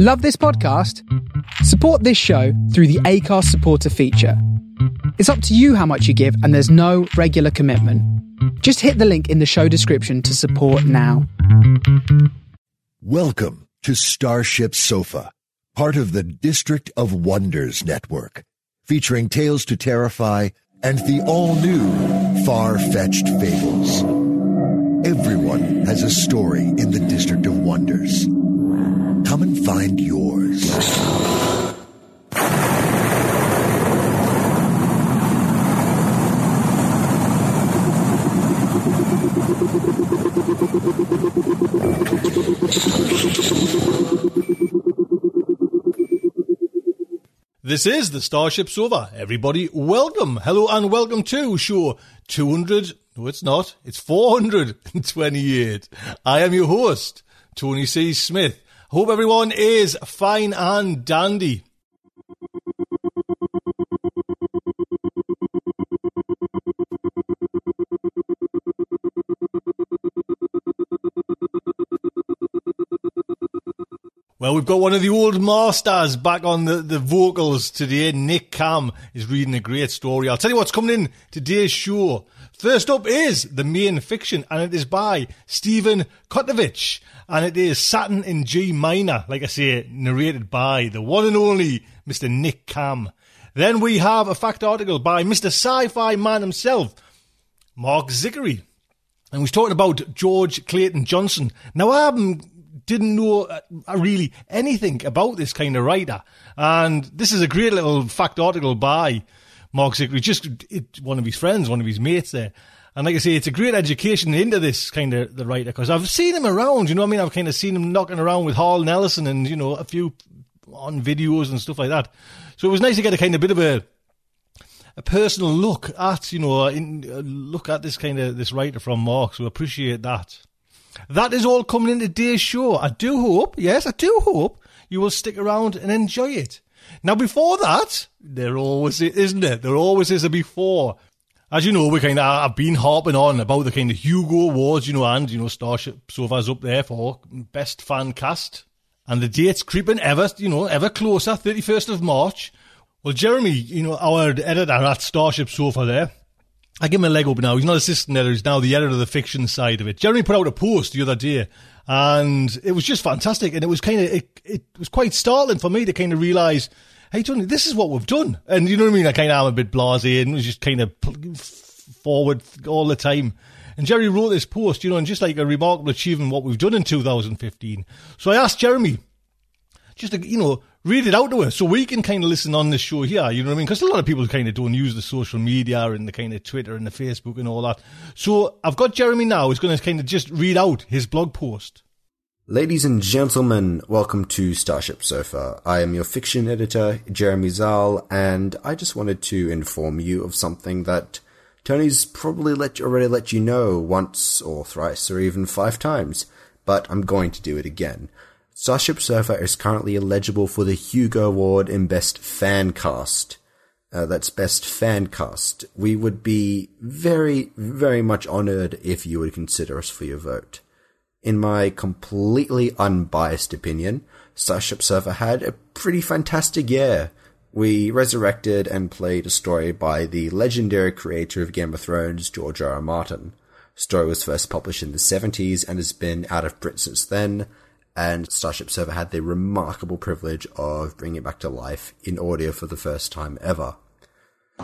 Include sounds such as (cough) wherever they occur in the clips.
Love this podcast? Support this show through the Acast supporter feature. It's up to you how much you give, and there's no regular commitment. Just hit the link in the show description to support now. Welcome to Starship Sofa, part of the District of Wonders network, featuring Tales to Terrify and the all new Far Fetched Fables. Everyone has a story in the District of Wonders. Come and find yours. This is the Starship Sofa. Everybody, welcome. Hello and welcome to show 200. No, it's not. It's 428. I am your host, Tony C. Smith. Hope everyone is fine and dandy. Well, we've got one of the old masters back on the, the vocals today. Nick Cam is reading a great story. I'll tell you what's coming in today's show. First up is the main fiction, and it is by Stephen Kotowych, and it is Saturn in G minor, like I say, narrated by the one and only Mr. Nick Cam. Then we have a fact article by Mr. Sci-Fi Man himself, Mark Zickery. And he's talking about George Clayton Johnson. Now, I didn't know uh, really anything about this kind of writer. And this is a great little fact article by Mark Zickery, just one of his friends, one of his mates there. And like I say, it's a great education into this kind of the writer because I've seen him around. You know what I mean? I've kind of seen him knocking around with Harlan Ellison and you know a few on videos and stuff like that. So it was nice to get a kind of bit of a a personal look at you know in, uh, look at this kind of this writer from Mark. So appreciate that. That is all coming in today's show. I do hope, yes, I do hope you will stick around and enjoy it. Now, before that, there always is, isn't it? There always is a before. As you know, we kind of have been harping on about the kind of Hugo Awards, you know, and, you know, Starship Sofa's up there for best fan cast. And the date's creeping ever, you know, ever closer, 31st of March. Well, Jeremy, you know, our editor at Starship Sofa there, I give him a leg up now. He's not assistant editor. He's now the editor of the fiction side of it. Jeremy put out a post the other day, and it was just fantastic. And it was kind of it, it was quite startling for me to kind of realise, hey, Tony, this is what we've done. And you know what I mean? I kind of am a bit blasé and was just kind of forward all the time. And Jerry wrote this post, you know, and just like a remarkable achievement what we've done in 2015. So I asked Jeremy, just to, you know, read it out to us so we can kind of listen on this show here. You know what I mean? Because a lot of people kind of don't use the social media and the kind of Twitter and the Facebook and all that. So I've got Jeremy now who's going to kind of just read out his blog post. Ladies and gentlemen, welcome to Starship Sofa. I am your fiction editor, Jeremy Szal, and I just wanted to inform you of something that Tony's probably let already let you know once or thrice or even five times, but I'm going to do it again. Starship Sofa is currently eligible for the Hugo Award in Best Fan Cast. Uh, that's Best Fan Cast. We would be very, very much honored if you would consider us for your vote. In my completely unbiased opinion, Starship Sofa had a pretty fantastic year. We resurrected and played a story by the legendary creator of Game of Thrones, George R. R. Martin. The story was first published in the 70s and has been out of print since then and Starship Sofa had the remarkable privilege of bringing it back to life in audio for the first time ever.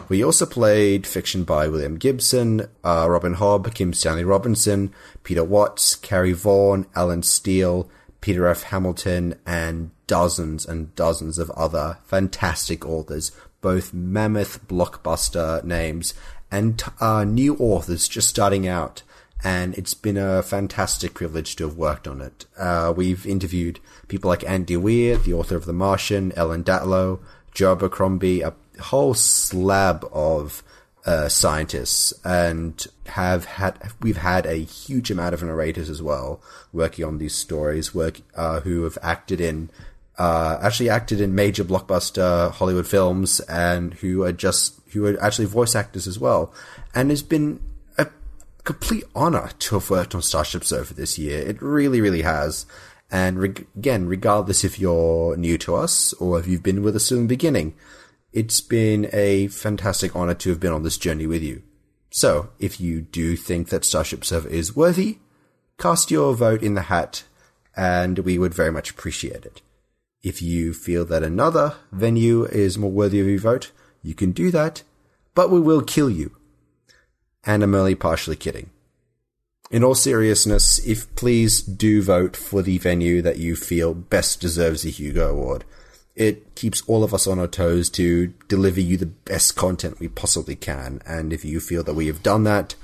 We also played fiction by William Gibson, uh, Robin Hobb, Kim Stanley Robinson, Peter Watts, Carrie Vaughn, Allen Steele, Peter F. Hamilton, and dozens and dozens of other fantastic authors, both mammoth blockbuster names and uh, new authors just starting out and it's been a fantastic privilege to have worked on it. Uh, we've interviewed people like Andy Weir, the author of The Martian, Ellen Datlow, Joe Abercrombie, a whole slab of uh, scientists, and have had we've had a huge amount of narrators as well working on these stories, work uh, who have acted in. Uh, actually acted in major blockbuster Hollywood films and who are just, who are actually voice actors as well. And it's been a complete honor to have worked on Starship Sofa this year. It really, really has. And again, regardless if you're new to us or if you've been with us from the beginning, it's been a fantastic honor to have been on this journey with you. So, if you do think that Starship Sofa is worthy, cast your vote in the hat and we would very much appreciate it. If you feel that another venue is more worthy of your vote, you can do that, but we will kill you. And I'm only partially kidding. In all seriousness, if please do vote for the venue that you feel best deserves the Hugo Award. It keeps all of us on our toes to deliver you the best content we possibly can. And if you feel that we have done that,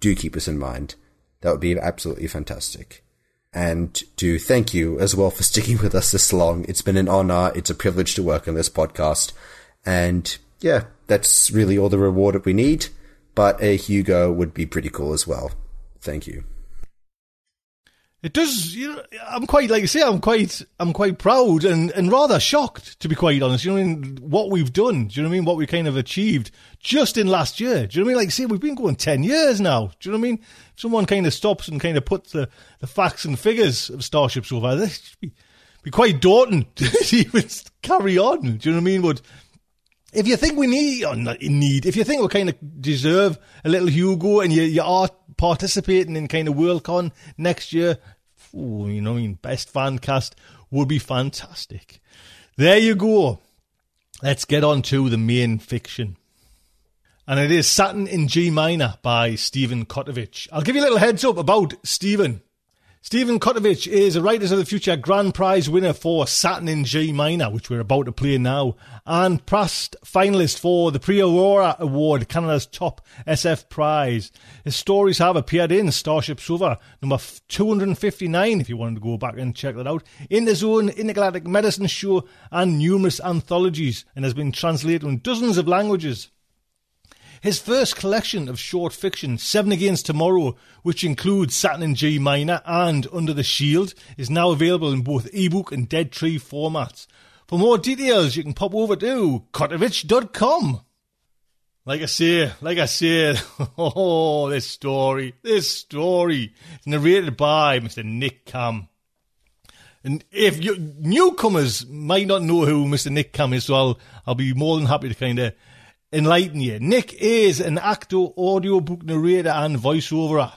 do keep us in mind. That would be absolutely fantastic. And to thank you as well for (laughs) sticking with us this long. It's been an honor. It's a privilege to work on this podcast. And yeah, that's really all the reward that we need. But a Hugo would be pretty cool as well. Thank you. It does. You know, I'm quite like I say. I'm quite. I'm quite proud and, and rather shocked, to be quite honest. You know what I mean? What we've done. Do you know what I mean? What we kind of achieved just in last year. Do you know what I mean? Like say, we've been going ten years now. Do you know what I mean? If someone kind of stops and kind of puts the, the facts and figures of Starship Sofa, this be, be quite daunting (laughs) to even carry on. Do you know what I mean? But if you think we need, or not need, if you think we kind of deserve a little Hugo and you, you are participating in kind of Worldcon next year, ooh, you know, I mean, best fan cast would be fantastic. There you go. Let's get on to the main fiction. And it is Saturn in G minor by Stephen Kotowych. I'll give you a little heads up about Stephen. Stephen Kotowych is a Writers of the Future Grand Prize winner for Saturn in G minor, which we're about to play now, and past finalist for the Prix Aurora Award, Canada's top SF prize. His stories have appeared in Starship Sofa, number 259, if you wanted to go back and check that out, Interzone, Intergalactic Medicine Show, and numerous anthologies, and has been translated in dozens of languages. His first collection of short fiction, Seven Against Tomorrow, which includes Saturn in G minor and Under the Shield, is now available in both ebook and Dead Tree formats. For more details, you can pop over to kotowych.com. Like I say, like I said, (laughs) oh, this story, this story is narrated by Mr. Nick Cam. And if you newcomers might not know who Mr. Nick Cam is, so I'll, I'll be more than happy to kind of enlighten you. Nick is an actor, audiobook narrator, and voiceover.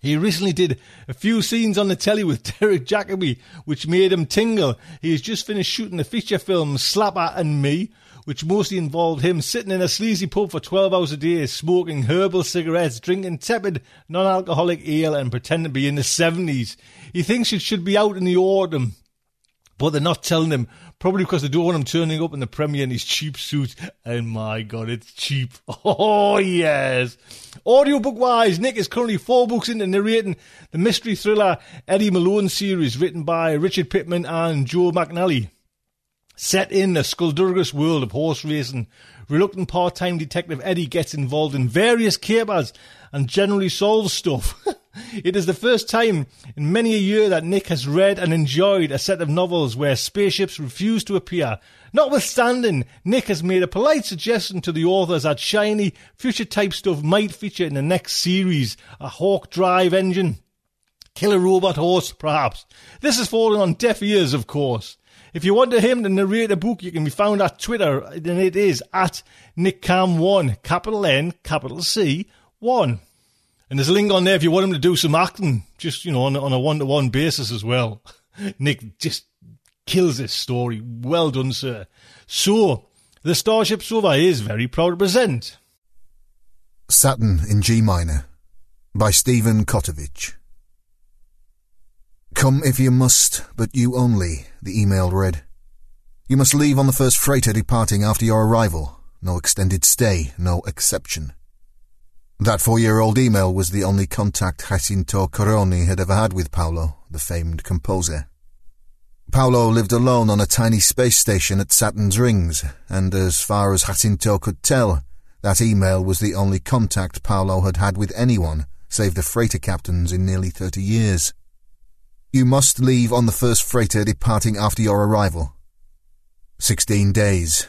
He recently did a few scenes on the telly with (laughs) Derek Jacobi, which made him tingle. He has just finished shooting the feature film Slapper and Me, which mostly involved him sitting in a sleazy pub for 12 hours a day, smoking herbal cigarettes, drinking tepid non-alcoholic ale, and pretending to be in the 70s. He thinks it should be out in the autumn, but they're not telling him. Probably because they don't want him turning up in the premiere in his cheap suit. And my god, it's cheap. (laughs) Oh, yes. Audiobook wise, Nick is currently four books into narrating the mystery thriller Eddie Malone series written by Richard Pitman and Joe McNally. Set in the Skuldurgus world of horse racing, reluctant part-time detective Eddie gets involved in various capers and generally solves stuff. (laughs) it is the first time in many a year that Nick has read and enjoyed a set of novels where spaceships refuse to appear. Notwithstanding, Nick has made a polite suggestion to the authors that shiny, future type stuff might feature in the next series, a Hawk Drive engine. Killer robot horse, perhaps. This has fallen on deaf ears, of course. If you want him to narrate a book, you can be found at Twitter, and it is at NickCam1, capital N, capital C, 1. And there's a link on there if you want him to do some acting, just, you know, on, on a one-to-one basis as well. (laughs) Nick just kills this story. Well done, sir. So, the Starship Sofa is very proud to present. Saturn in G minor by Stephen Kotowych. Come if you must, but you only, the email read. You must leave on the first freighter departing after your arrival. No extended stay, no exception. That four-year-old email was the only contact Jacinto Caroni had ever had with Paolo, the famed composer. Paolo lived alone on a tiny space station at Saturn's rings, and as far as Jacinto could tell, that email was the only contact Paolo had had with anyone, save the freighter captains in nearly thirty years. You must leave on the first freighter departing after your arrival. Sixteen days.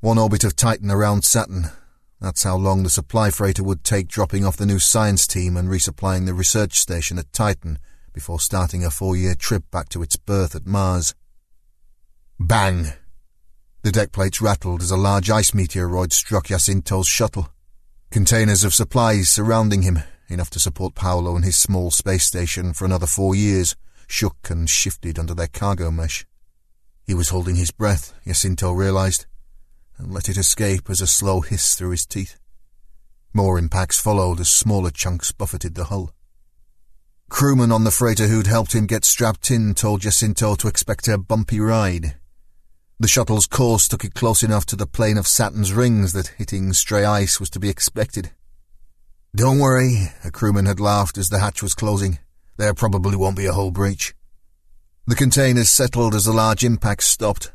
One orbit of Titan around Saturn. That's how long the supply freighter would take dropping off the new science team and resupplying the research station at Titan before starting a four-year trip back to its berth at Mars. Bang! The deck plates rattled as a large ice meteoroid struck Jacinto's shuttle. Containers of supplies surrounding him, enough to support Paolo and his small space station for another four years, shook and shifted under their cargo mesh. He was holding his breath, Jacinto realized, and let it escape as a slow hiss through his teeth. More impacts followed as smaller chunks buffeted the hull. Crewman on the freighter who'd helped him get strapped in told Jacinto to expect a bumpy ride. The shuttle's course took it close enough to the plane of Saturn's rings that hitting stray ice was to be expected. Don't worry, a crewman had laughed as the hatch was closing. There probably won't be a hull breach. The containers settled as the large impacts stopped.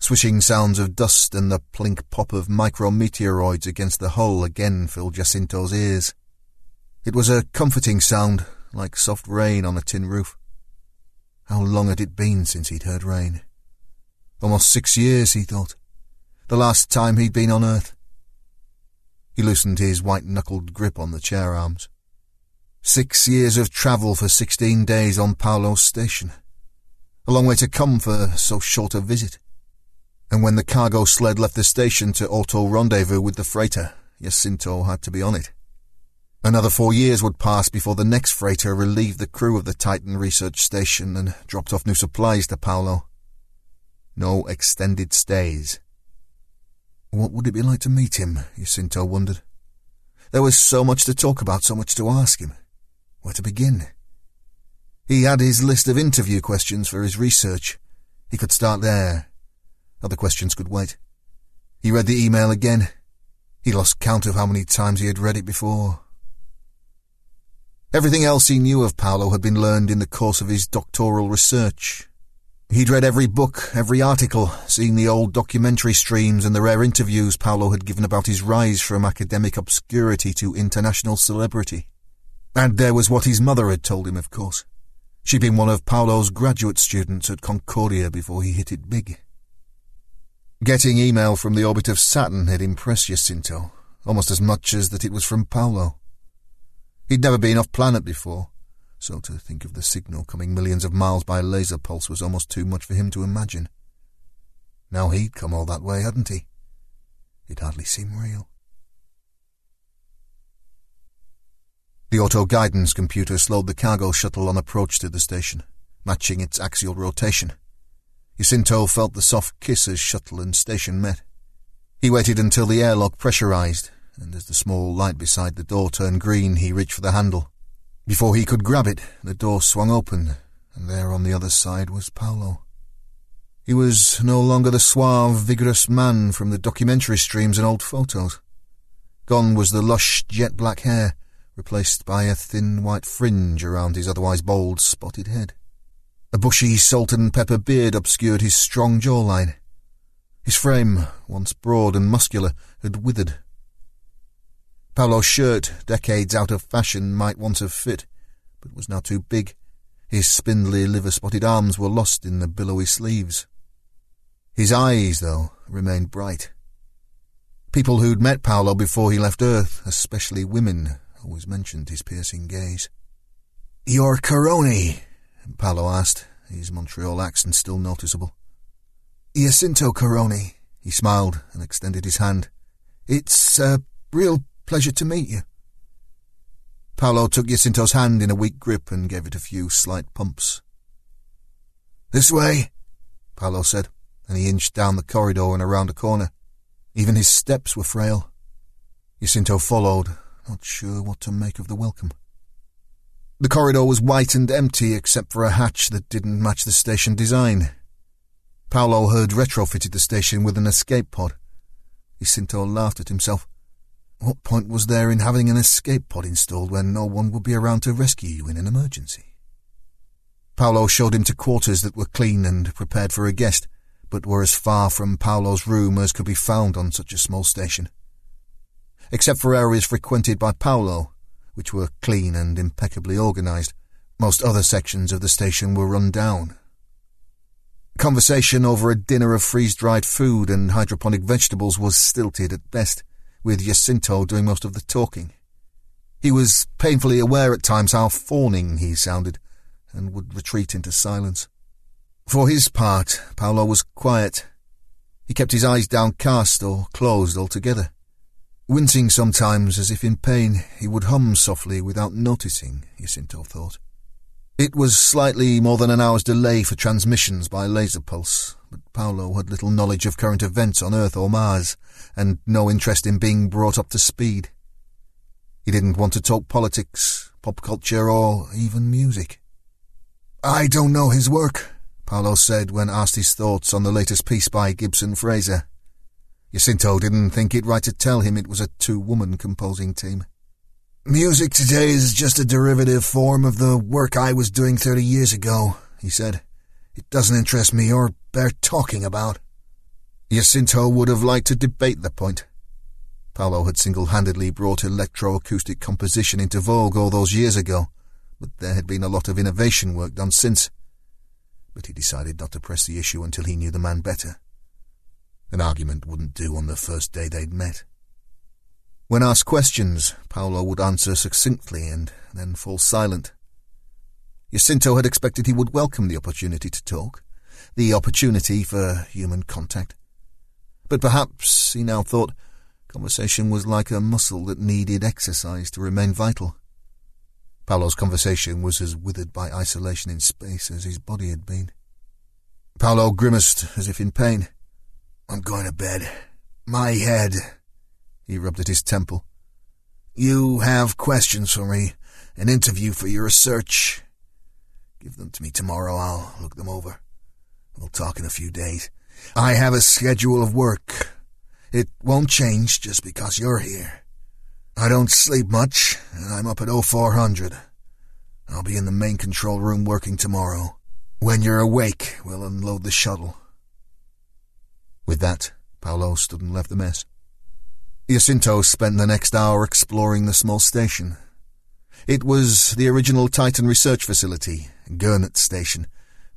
Swishing sounds of dust and the plink pop of micrometeoroids against the hull again filled Jacinto's ears. It was a comforting sound, like soft rain on a tin roof. How long had it been since he'd heard rain? Almost six years, he thought. The last time he'd been on Earth. He loosened his white-knuckled grip on the chair arms. Six years of travel for sixteen days on Paolo's station. A long way to come for so short a visit. And when the cargo sled left the station to auto rendezvous with the freighter, Jacinto had to be on it. Another four years would pass before the next freighter relieved the crew of the Titan research station and dropped off new supplies to Paolo. No extended stays. What would it be like to meet him, Jacinto wondered. There was so much to talk about, so much to ask him. Where to begin? He had his list of interview questions for his research. He could start there. Other questions could wait. He read the email again. He lost count of how many times he had read it before. Everything else he knew of Paolo had been learned in the course of his doctoral research. He'd read every book, every article, seen the old documentary streams and the rare interviews Paolo had given about his rise from academic obscurity to international celebrity. And there was what his mother had told him, of course. She'd been one of Paolo's graduate students at Concordia before he hit it big. Getting email from the orbit of Saturn had impressed Jacinto, almost as much as that it was from Paolo. He'd never been off planet before, so to think of the signal coming millions of miles by laser pulse was almost too much for him to imagine. Now he'd come all that way, hadn't he? It hardly seemed real. The auto-guidance computer slowed the cargo shuttle on approach to the station, matching its axial rotation. Jacinto felt the soft kiss as shuttle and station met. He waited until the airlock pressurized, and as the small light beside the door turned green, he reached for the handle. Before he could grab it, the door swung open, and there on the other side was Paolo. He was no longer the suave, vigorous man from the documentary streams and old photos. Gone was the lush, jet-black hair, replaced by a thin white fringe around his otherwise bald, spotted head. A bushy salt and pepper beard obscured his strong jawline. His frame, once broad and muscular, had withered Paolo's shirt, decades out of fashion, might once have fit, but was now too big. His spindly, liver-spotted arms were lost in the billowy sleeves. His eyes, though, remained bright. People who'd met Paolo before he left Earth, especially women, always mentioned his piercing gaze. You're Caroni? Paolo asked, his Montreal accent still noticeable. Jacinto Caroni, he smiled and extended his hand. It's a real Pleasure to meet you. Paolo took Jacinto's hand in a weak grip and gave it a few slight pumps. This way, Paolo said, and he inched down the corridor and around a corner. Even his steps were frail. Jacinto followed, not sure what to make of the welcome. The corridor was white and empty except for a hatch that didn't match the station design. Paolo had retrofitted the station with an escape pod. Jacinto laughed at himself. What point was there in having an escape pod installed when no one would be around to rescue you in an emergency? Paolo showed him to quarters that were clean and prepared for a guest, but were as far from Paolo's room as could be found on such a small station. Except for areas frequented by Paolo, which were clean and impeccably organized, most other sections of the station were run down. Conversation over a dinner of freeze-dried food and hydroponic vegetables was stilted at best with Jacinto doing most of the talking. He was painfully aware at times how fawning he sounded, and would retreat into silence. For his part, Paolo was quiet. He kept his eyes downcast or closed altogether. Wincing sometimes as if in pain, he would hum softly without noticing, Jacinto thought. It was slightly more than an hour's delay for transmissions by laser pulse, but Paolo had little knowledge of current events on Earth or Mars, and no interest in being brought up to speed. He didn't want to talk politics, pop culture, or even music. I don't know his work, Paolo said when asked his thoughts on the latest piece by Gibson Fraser. Jacinto didn't think it right to tell him it was a two-woman composing team. Music today is just a derivative form of the work I was doing thirty years ago, he said. It doesn't interest me or bear talking about. Jacinto would have liked to debate the point. Paolo had single-handedly brought electroacoustic composition into vogue all those years ago, but there had been a lot of innovation work done since. But he decided not to press the issue until he knew the man better. An argument wouldn't do on the first day they'd met. When asked questions, Paolo would answer succinctly and then fall silent. Jacinto had expected he would welcome the opportunity to talk, the opportunity for human contact. But perhaps, he now thought, conversation was like a muscle that needed exercise to remain vital. Paolo's conversation was as withered by isolation in space as his body had been. Paolo grimaced as if in pain. I'm going to bed. My head. He rubbed at his temple. You have questions for me, an interview for your research. Give them to me tomorrow. I'll look them over. We'll talk in a few days. I have a schedule of work. It won't change just because you're here. I don't sleep much, and I'm up at 0400. I'll be in the main control room working tomorrow. When you're awake, we'll unload the shuttle. With that, Paolo stood and left the mess. Jacinto spent the next hour exploring the small station. It was the original Titan research facility, Gurnett Station,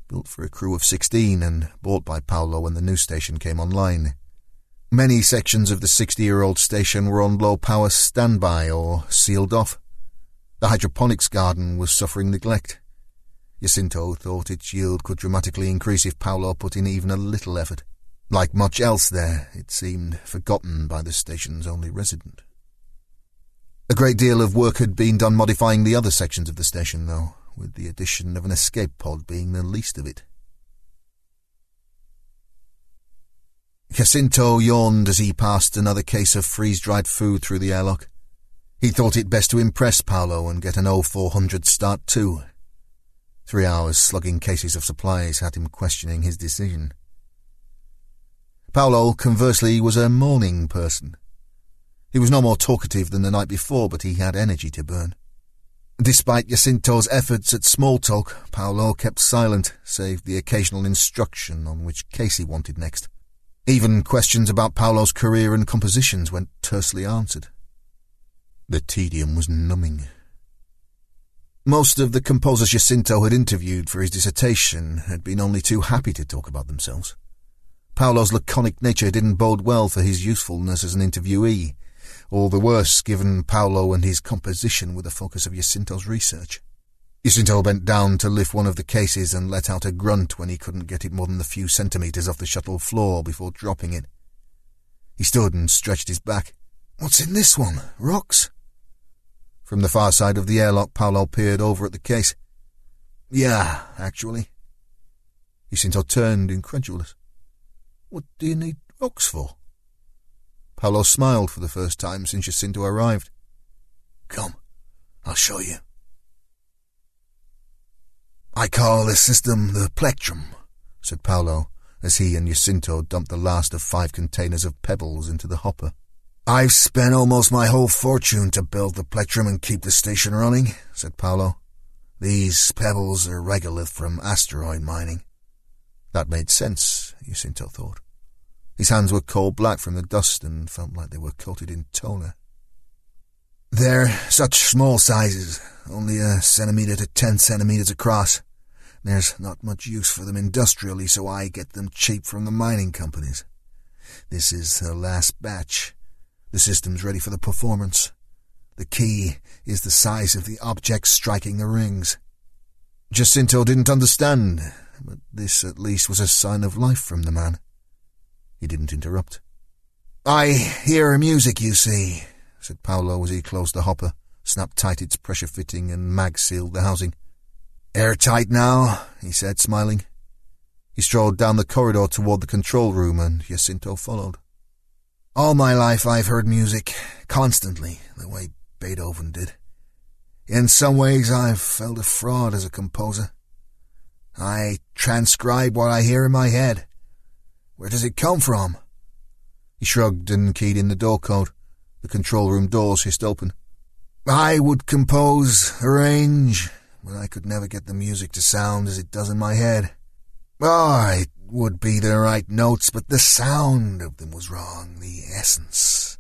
built for a crew of 16 and bought by Paolo when the new station came online. Many sections of the 60-year-old station were on low-power standby or sealed off. The hydroponics garden was suffering neglect. Jacinto thought its yield could dramatically increase if Paolo put in even a little effort. Like much else there, it seemed forgotten by the station's only resident. A great deal of work had been done modifying the other sections of the station, though, with the addition of an escape pod being the least of it. Jacinto yawned as he passed another case of freeze-dried food through the airlock. He thought it best to impress Paolo and get an 0400 start too. Three hours slugging cases of supplies had him questioning his decision. Paolo, conversely, was a morning person. He was no more talkative than the night before, but he had energy to burn. Despite Jacinto's efforts at small talk, Paolo kept silent, save the occasional instruction on which case he wanted next. Even questions about Paolo's career and compositions went tersely answered. The tedium was numbing. Most of the composers Jacinto had interviewed for his dissertation had been only too happy to talk about themselves. Paolo's laconic nature didn't bode well for his usefulness as an interviewee, all the worse given Paolo and his composition were the focus of Jacinto's research. Jacinto bent down to lift one of the cases and let out a grunt when he couldn't get it more than a few centimetres off the shuttle floor before dropping it. He stood and stretched his back. What's in this one? Rocks? From the far side of the airlock, Paolo peered over at the case. Yeah, actually. Jacinto turned, incredulous. What do you need rocks for? Paolo smiled for the first time since Jacinto arrived. Come, I'll show you. I call this system the plectrum, said Paolo, as he and Jacinto dumped the last of five containers of pebbles into the hopper. I've spent almost my whole fortune to build the plectrum and keep the station running, said Paolo. These pebbles are regolith from asteroid mining. That made sense, Jacinto thought. His hands were coal black from the dust and felt like they were coated in toner. They're such small sizes, only a centimetre to ten centimetres across. There's not much use for them industrially, so I get them cheap from the mining companies. This is the last batch. The system's ready for the performance. The key is the size of the object striking the rings. Jacinto didn't understand, but this at least was a sign of life from the man. He didn't interrupt. I hear music, you see, said Paolo as he closed the hopper, snapped tight its pressure fitting, and mag sealed the housing. Airtight now, he said, smiling. He strolled down the corridor toward the control room, and Jacinto followed. All my life I've heard music, constantly, the way Beethoven did. In some ways I've felt a fraud as a composer. I transcribe what I hear in my head. Where does it come from? He shrugged and keyed in the door code. The control room doors hissed open. I would compose, arrange, but I could never get the music to sound as it does in my head. Oh, it would be the right notes, but the sound of them was wrong, the essence.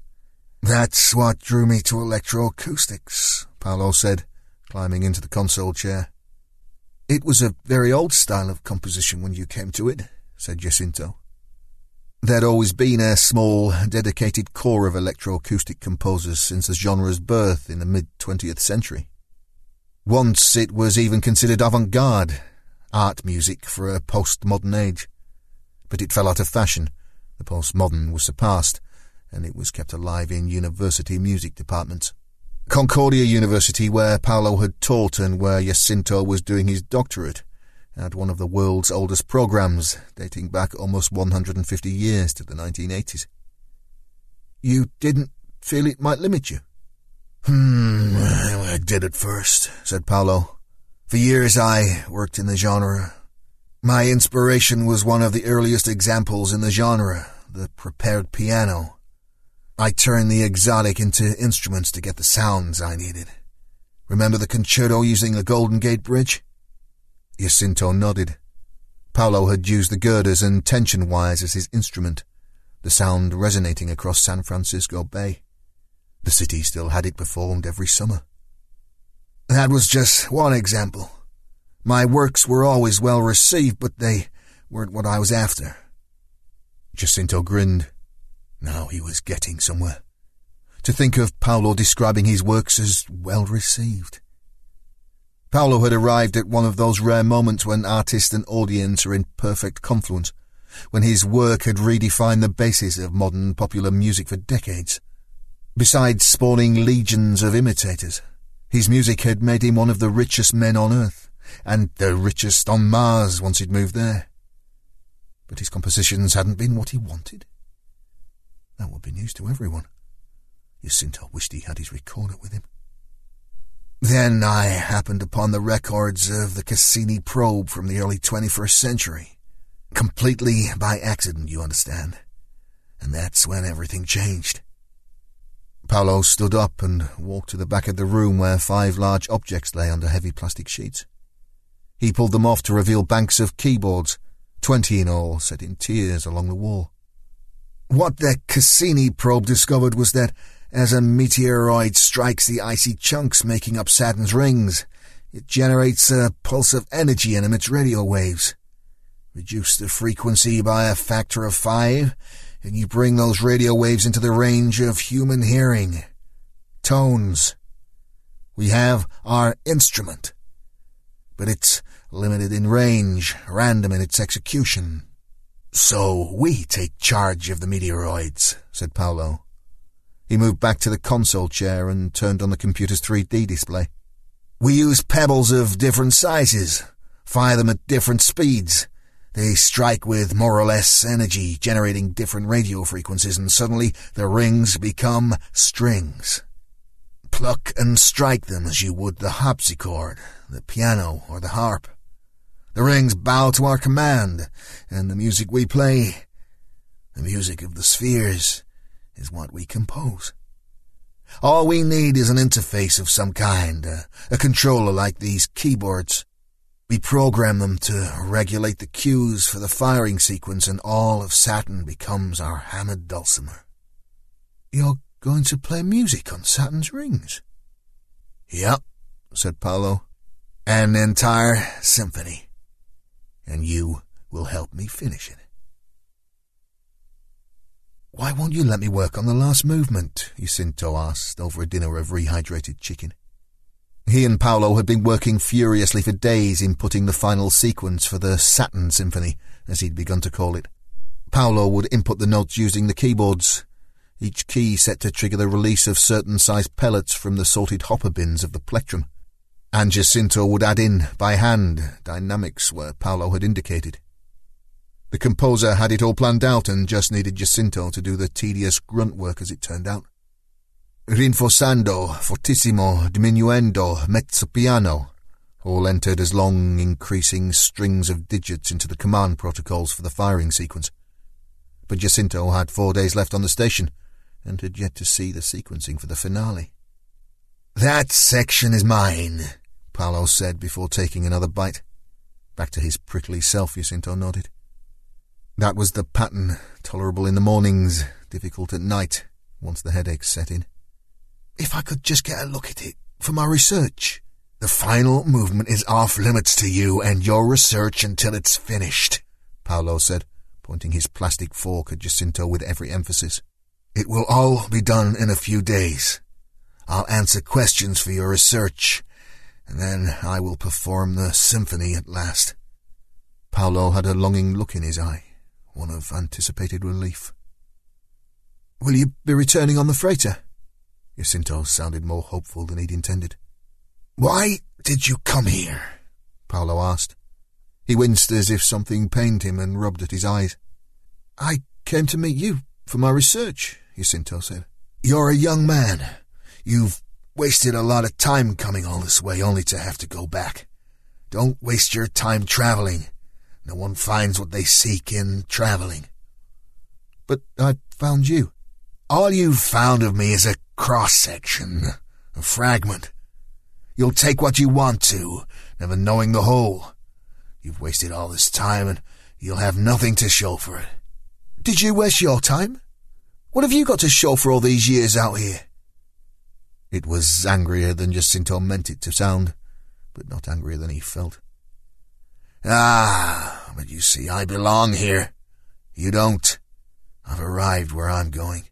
That's what drew me to electroacoustics, Paolo said, climbing into the console chair. It was a very old style of composition when you came to it, said Jacinto. There'd always been a small, dedicated core of electroacoustic composers since the genre's birth in the mid-20th century. Once it was even considered avant-garde, art music for a postmodern age. But it fell out of fashion. The postmodern was surpassed, and it was kept alive in university music departments. Concordia University, where Paolo had taught and where Jacinto was doing his doctorate, had one of the world's oldest programs, dating back almost 150 years to the 1980s. You didn't feel it might limit you? Hmm, I did at first, said Paolo. For years I worked in the genre. My inspiration was one of the earliest examples in the genre, the prepared piano. I turned the exotic into instruments to get the sounds I needed. Remember the concerto using the Golden Gate Bridge? Jacinto nodded. Paolo had used the girders and tension wires as his instrument, the sound resonating across San Francisco Bay. The city still had it performed every summer. That was just one example. My works were always well received, but they weren't what I was after. Jacinto grinned. Now he was getting somewhere. To think of Paolo describing his works as well received. Paolo had arrived at one of those rare moments when artist and audience are in perfect confluence, when his work had redefined the basis of modern popular music for decades. Besides spawning legions of imitators, his music had made him one of the richest men on earth, and the richest on Mars once he'd moved there. But his compositions hadn't been what he wanted. That would be news to everyone. Jacinto wished he had his recorder with him. Then I happened upon the records of the Cassini probe from the early 21st century. Completely by accident, you understand. And that's when everything changed. Paolo stood up and walked to the back of the room where five large objects lay under heavy plastic sheets. He pulled them off to reveal banks of keyboards, twenty in all, set in tiers along the wall. What the Cassini probe discovered was that as a meteoroid strikes the icy chunks making up Saturn's rings, it generates a pulse of energy and emits radio waves. Reduce the frequency by a factor of five, and you bring those radio waves into the range of human hearing. Tones. We have our instrument. But it's limited in range, random in its execution. So we take charge of the meteoroids, said Paolo. He moved back to the console chair and turned on the computer's 3D display. We use pebbles of different sizes, fire them at different speeds. They strike with more or less energy, generating different radio frequencies, and suddenly the rings become strings. Pluck and strike them as you would the harpsichord, the piano, or the harp. The rings bow to our command, and the music we play, the music of the spheres, is what we compose. All we need is an interface of some kind, a, a controller like these keyboards. We program them to regulate the cues for the firing sequence, and all of Saturn becomes our hammered dulcimer. You're going to play music on Saturn's rings? Yep, said Paolo. An entire symphony and you will help me finish it. Why won't you let me work on the last movement? Jacinto asked over a dinner of rehydrated chicken. He and Paolo had been working furiously for days in putting the final sequence for the Saturn Symphony, as he'd begun to call it. Paolo would input the notes using the keyboards, each key set to trigger the release of certain sized pellets from the sorted hopper bins of the plectrum. And Jacinto would add in, by hand, dynamics where Paolo had indicated. The composer had it all planned out and just needed Jacinto to do the tedious grunt work as it turned out. Rinforzando, fortissimo, diminuendo, mezzo piano, all entered as long, increasing strings of digits into the command protocols for the firing sequence. But Jacinto had four days left on the station, and had yet to see the sequencing for the finale. That section is mine, Paolo said before taking another bite. Back to his prickly self, Jacinto nodded. That was the pattern, tolerable in the mornings, difficult at night, once the headaches set in. If I could just get a look at it for my research. The final movement is off limits to you and your research until it's finished, Paolo said, pointing his plastic fork at Jacinto with every emphasis. It will all be done in a few days. I'll answer questions for your research, and then I will perform the symphony at last. Paolo had a longing look in his eye one of anticipated relief. Will you be returning on the freighter? Jacinto sounded more hopeful than he'd intended. Why did you come here? Paolo asked. He winced as if something pained him and rubbed at his eyes. I came to meet you for my research, Jacinto said. You're a young man. You've wasted a lot of time coming all this way only to have to go back. Don't waste your time traveling. No one finds what they seek in traveling. But I found you. All you've found of me is a cross-section, a fragment. You'll take what you want to, never knowing the whole. You've wasted all this time and you'll have nothing to show for it. Did you waste your time? What have you got to show for all these years out here? It was angrier than Jacinto meant it to sound, but not angrier than he felt. Ah, but you see, I belong here. You don't. I've arrived where I'm going.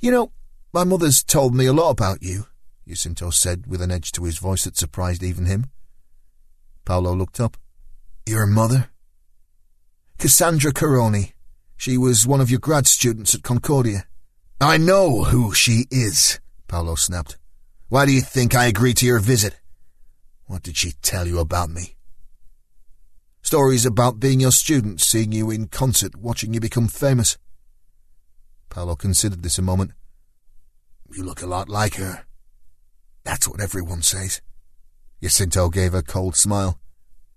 You know, my mother's told me a lot about you, Jacinto said with an edge to his voice that surprised even him. Paolo looked up. Your mother? Cassandra Caroni. She was one of your grad students at Concordia. I know who she is, Paolo snapped. Why do you think I agreed to your visit? What did she tell you about me? Stories about being your student, seeing you in concert, watching you become famous. Paolo considered this a moment. You look a lot like her. That's what everyone says. Jacinto gave a cold smile.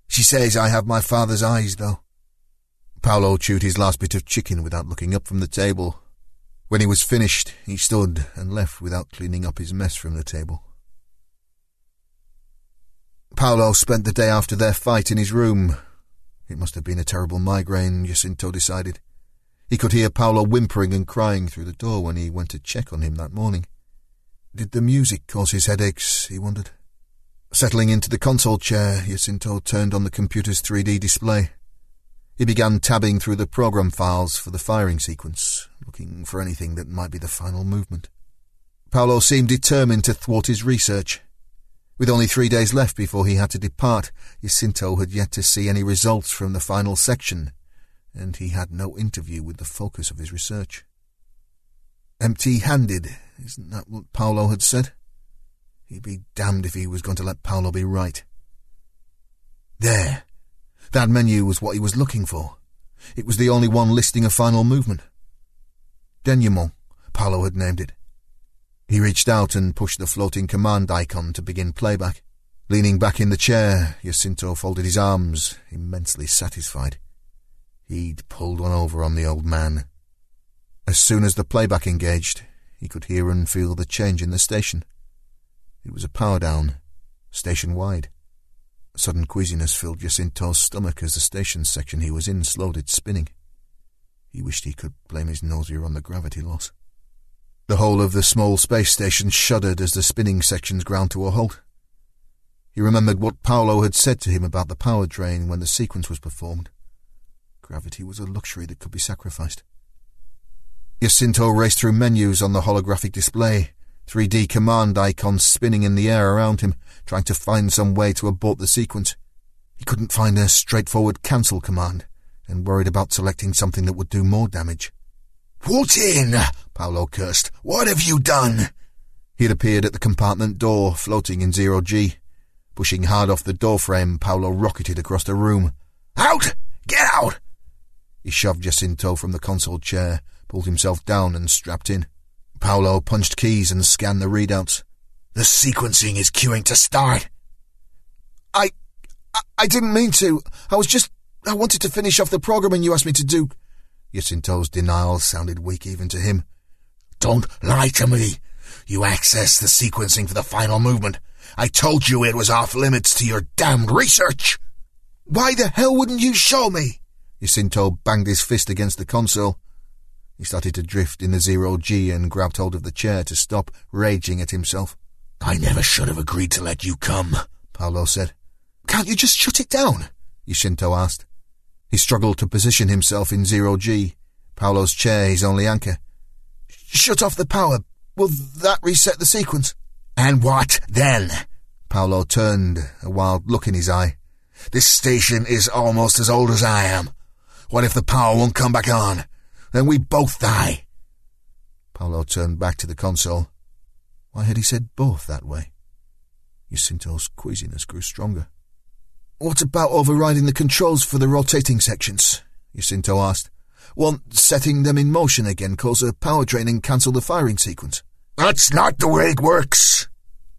She says I have my father's eyes, though. Paolo chewed his last bit of chicken without looking up from the table. When he was finished, he stood and left without cleaning up his mess from the table. Paolo spent the day after their fight in his room, it must have been a terrible migraine, Jacinto decided. He could hear Paolo whimpering and crying through the door when he went to check on him that morning. Did the music cause his headaches, he wondered. Settling into the console chair, Jacinto turned on the computer's 3D display. He began tabbing through the program files for the firing sequence, looking for anything that might be the final movement. Paolo seemed determined to thwart his research. With only three days left before he had to depart, Jacinto had yet to see any results from the final section, and he had no interview with the focus of his research. Empty-handed, isn't that what Paolo had said? He'd be damned if he was going to let Paolo be right. There. That menu was what he was looking for. It was the only one listing a final movement. Denouement, Paolo had named it. He reached out and pushed the floating command icon to begin playback. Leaning back in the chair, Jacinto folded his arms, immensely satisfied. He'd pulled one over on the old man. As soon as the playback engaged, he could hear and feel the change in the station. It was a power down, station-wide. Sudden queasiness filled Jacinto's stomach as the station section he was in slowed its spinning. He wished he could blame his nausea on the gravity loss. The whole of the small space station shuddered as the spinning sections ground to a halt. He remembered what Paolo had said to him about the power drain when the sequence was performed. Gravity was a luxury that could be sacrificed. Jacinto raced through menus on the holographic display, 3D command icons spinning in the air around him, trying to find some way to abort the sequence. He couldn't find a straightforward cancel command, and worried about selecting something that would do more damage. What in? Paolo cursed. What have you done? He had appeared at the compartment door, floating in zero G. Pushing hard off the doorframe, Paolo rocketed across the room. Out! Get out! He shoved Jacinto from the console chair, pulled himself down and strapped in. Paolo punched keys and scanned the readouts. The sequencing is queuing to start. I, I, I didn't mean to. I was just, I wanted to finish off the programming you asked me to do. Jacinto's denial sounded weak even to him. Don't lie to me. You accessed the sequencing for the final movement. I told you it was off limits to your damned research. Why the hell wouldn't you show me? Jacinto banged his fist against the console. He started to drift in the zero G and grabbed hold of the chair to stop, raging at himself. I never should have agreed to let you come, Paolo said. Can't you just shut it down? Jacinto asked. He struggled to position himself in zero G, Paolo's chair his only anchor. Shut off the power. Will that reset the sequence? And what then? Paolo turned, a wild look in his eye. This station is almost as old as I am. What if the power won't come back on? Then we both die. Paolo turned back to the console. Why had he said both that way? Jacinto's queasiness grew stronger. What about overriding the controls for the rotating sections? Jacinto asked. Won't setting them in motion again cause a power drain and cancel the firing sequence? That's not the way it works.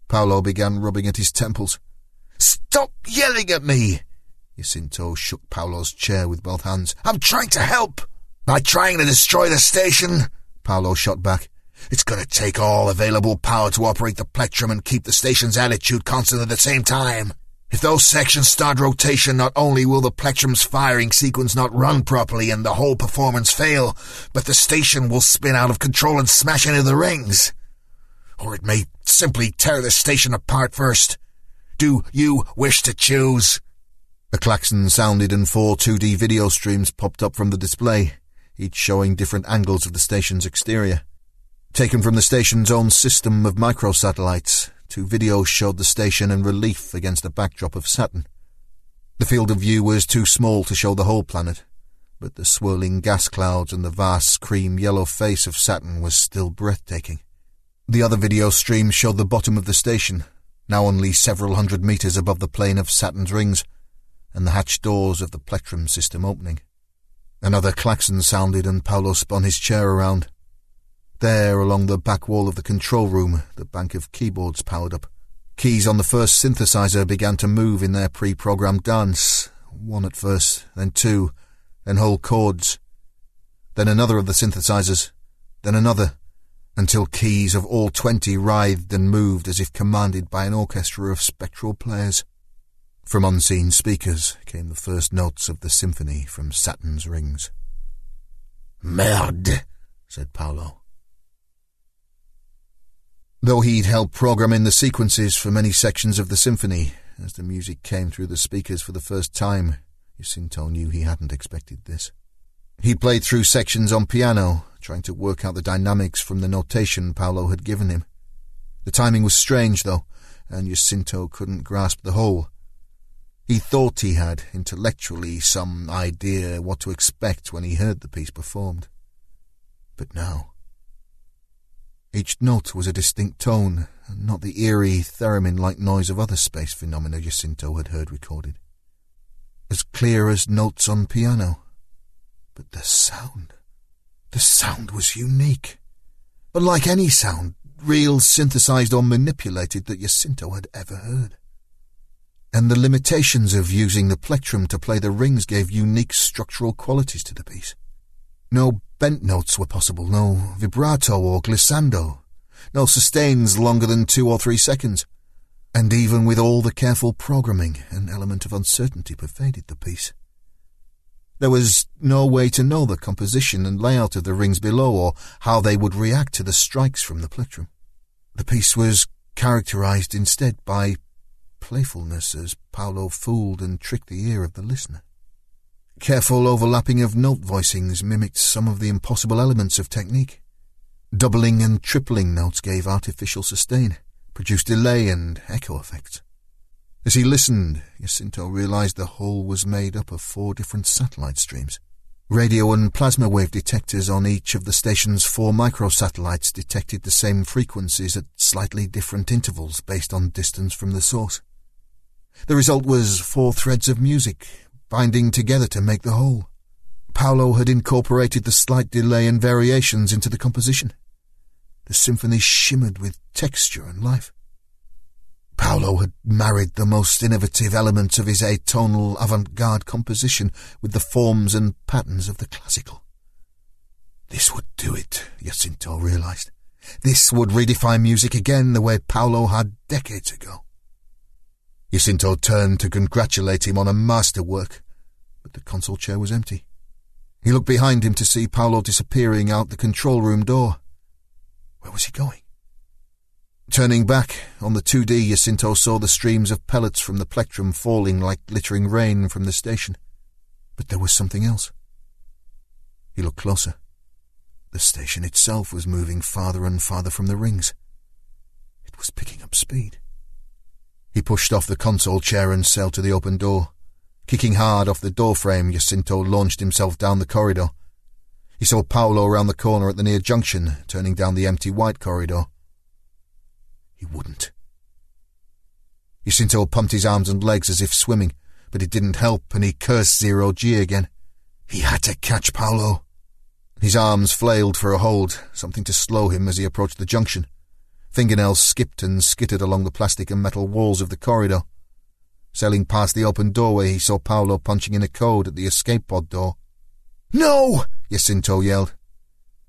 Paolo began rubbing at his temples. Stop yelling at me! Jacinto shook Paolo's chair with both hands. I'm trying to help. Not trying to destroy the station. Paolo shot back. It's going to take all available power to operate the plectrum and keep the station's attitude constant at the same time. If those sections start rotation, not only will the plectrum's firing sequence not run properly and the whole performance fail, but the station will spin out of control and smash into the rings. Or it may simply tear the station apart first. Do you wish to choose? A klaxon sounded and four 2D video streams popped up from the display, each showing different angles of the station's exterior. Taken from the station's own system of microsatellites, two videos showed the station in relief against a backdrop of Saturn. The field of view was too small to show the whole planet, but the swirling gas clouds and the vast cream yellow face of Saturn was still breathtaking. The other video stream showed the bottom of the station, now only several hundred meters above the plane of Saturn's rings, and the hatch doors of the plectrum system opening. Another klaxon sounded and Paolo spun his chair around. There, along the back wall of the control room, the bank of keyboards powered up. Keys on the first synthesizer began to move in their pre-programmed dance. One at first, then two, then whole chords. Then another of the synthesizers, then another, until keys of all twenty writhed and moved as if commanded by an orchestra of spectral players. From unseen speakers came the first notes of the symphony from Saturn's rings. Merde, said Paolo. Though he'd helped program in the sequences for many sections of the symphony, as the music came through the speakers for the first time, Jacinto knew he hadn't expected this. He played through sections on piano, trying to work out the dynamics from the notation Paolo had given him. The timing was strange, though, and Jacinto couldn't grasp the whole. He thought he had, intellectually, some idea what to expect when he heard the piece performed. But now... Each note was a distinct tone, and not the eerie, theremin-like noise of other space phenomena Jacinto had heard recorded. As clear as notes on piano. But the sound... The sound was unique. Unlike any sound, real, synthesized, or manipulated that Jacinto had ever heard. And the limitations of using the plectrum to play the rings gave unique structural qualities to the piece. No bent notes were possible, no vibrato or glissando, no sustains longer than two or three seconds. And even with all the careful programming, an element of uncertainty pervaded the piece. There was no way to know the composition and layout of the rings below or how they would react to the strikes from the plectrum. The piece was characterized instead by playfulness as Paolo fooled and tricked the ear of the listener. Careful overlapping of note voicings mimicked some of the impossible elements of technique. Doubling and tripling notes gave artificial sustain, produced delay and echo effects. As he listened, Jacinto realized the whole was made up of four different satellite streams. Radio and plasma wave detectors on each of the station's four microsatellites detected the same frequencies at slightly different intervals based on distance from the source. The result was four threads of music, binding together to make the whole. Paolo had incorporated the slight delay and variations into the composition. The symphony shimmered with texture and life. Paolo had married the most innovative elements of his atonal avant-garde composition with the forms and patterns of the classical. This would do it, Jacinto realized. This would redefine music again the way Paolo had decades ago. Jacinto turned to congratulate him on a masterwork, but the console chair was empty. He looked behind him to see Paolo disappearing out the control room door. Where was he going? Turning back, on the 2D, Jacinto saw the streams of pellets from the plectrum falling like glittering rain from the station. But there was something else. He looked closer. The station itself was moving farther and farther from the rings. It was picking up speed. He pushed off the console chair and sailed to the open door. Kicking hard off the doorframe, Jacinto launched himself down the corridor. He saw Paolo around the corner at the near junction, turning down the empty white corridor. He wouldn't. Jacinto pumped his arms and legs as if swimming, but it didn't help, and he cursed Zero G again. He had to catch Paolo. His arms flailed for a hold, something to slow him as he approached the junction. Fingernails skipped and skittered along the plastic and metal walls of the corridor. Sailing past the open doorway, he saw Paolo punching in a code at the escape pod door. No! Jacinto yelled.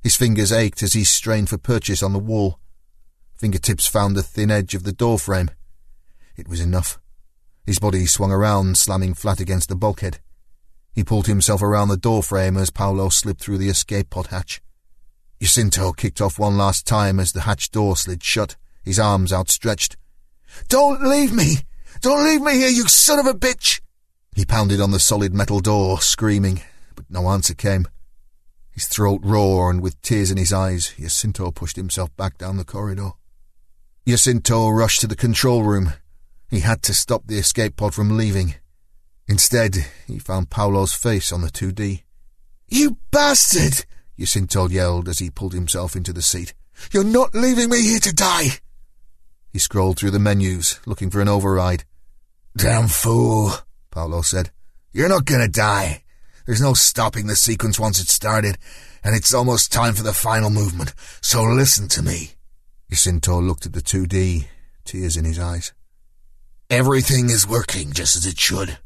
His fingers ached as he strained for purchase on the wall. Fingertips found the thin edge of the doorframe. It was enough. His body swung around, slamming flat against the bulkhead. He pulled himself around the doorframe as Paolo slipped through the escape pod hatch. Jacinto kicked off one last time as the hatch door slid shut, his arms outstretched. Don't leave me! Don't leave me here, you son of a bitch! He pounded on the solid metal door, screaming, but no answer came. His throat raw and with tears in his eyes, Jacinto pushed himself back down the corridor. Jacinto rushed to the control room. He had to stop the escape pod from leaving. Instead, he found Paolo's face on the 2D. You bastard! Jacinto yelled as he pulled himself into the seat. You're not leaving me here to die! He scrolled through the menus, looking for an override. Damn fool, Paolo said. You're not gonna die. There's no stopping the sequence once it's started, and it's almost time for the final movement, so listen to me. Jacinto looked at the 2D, tears in his eyes. Everything is working just as it should,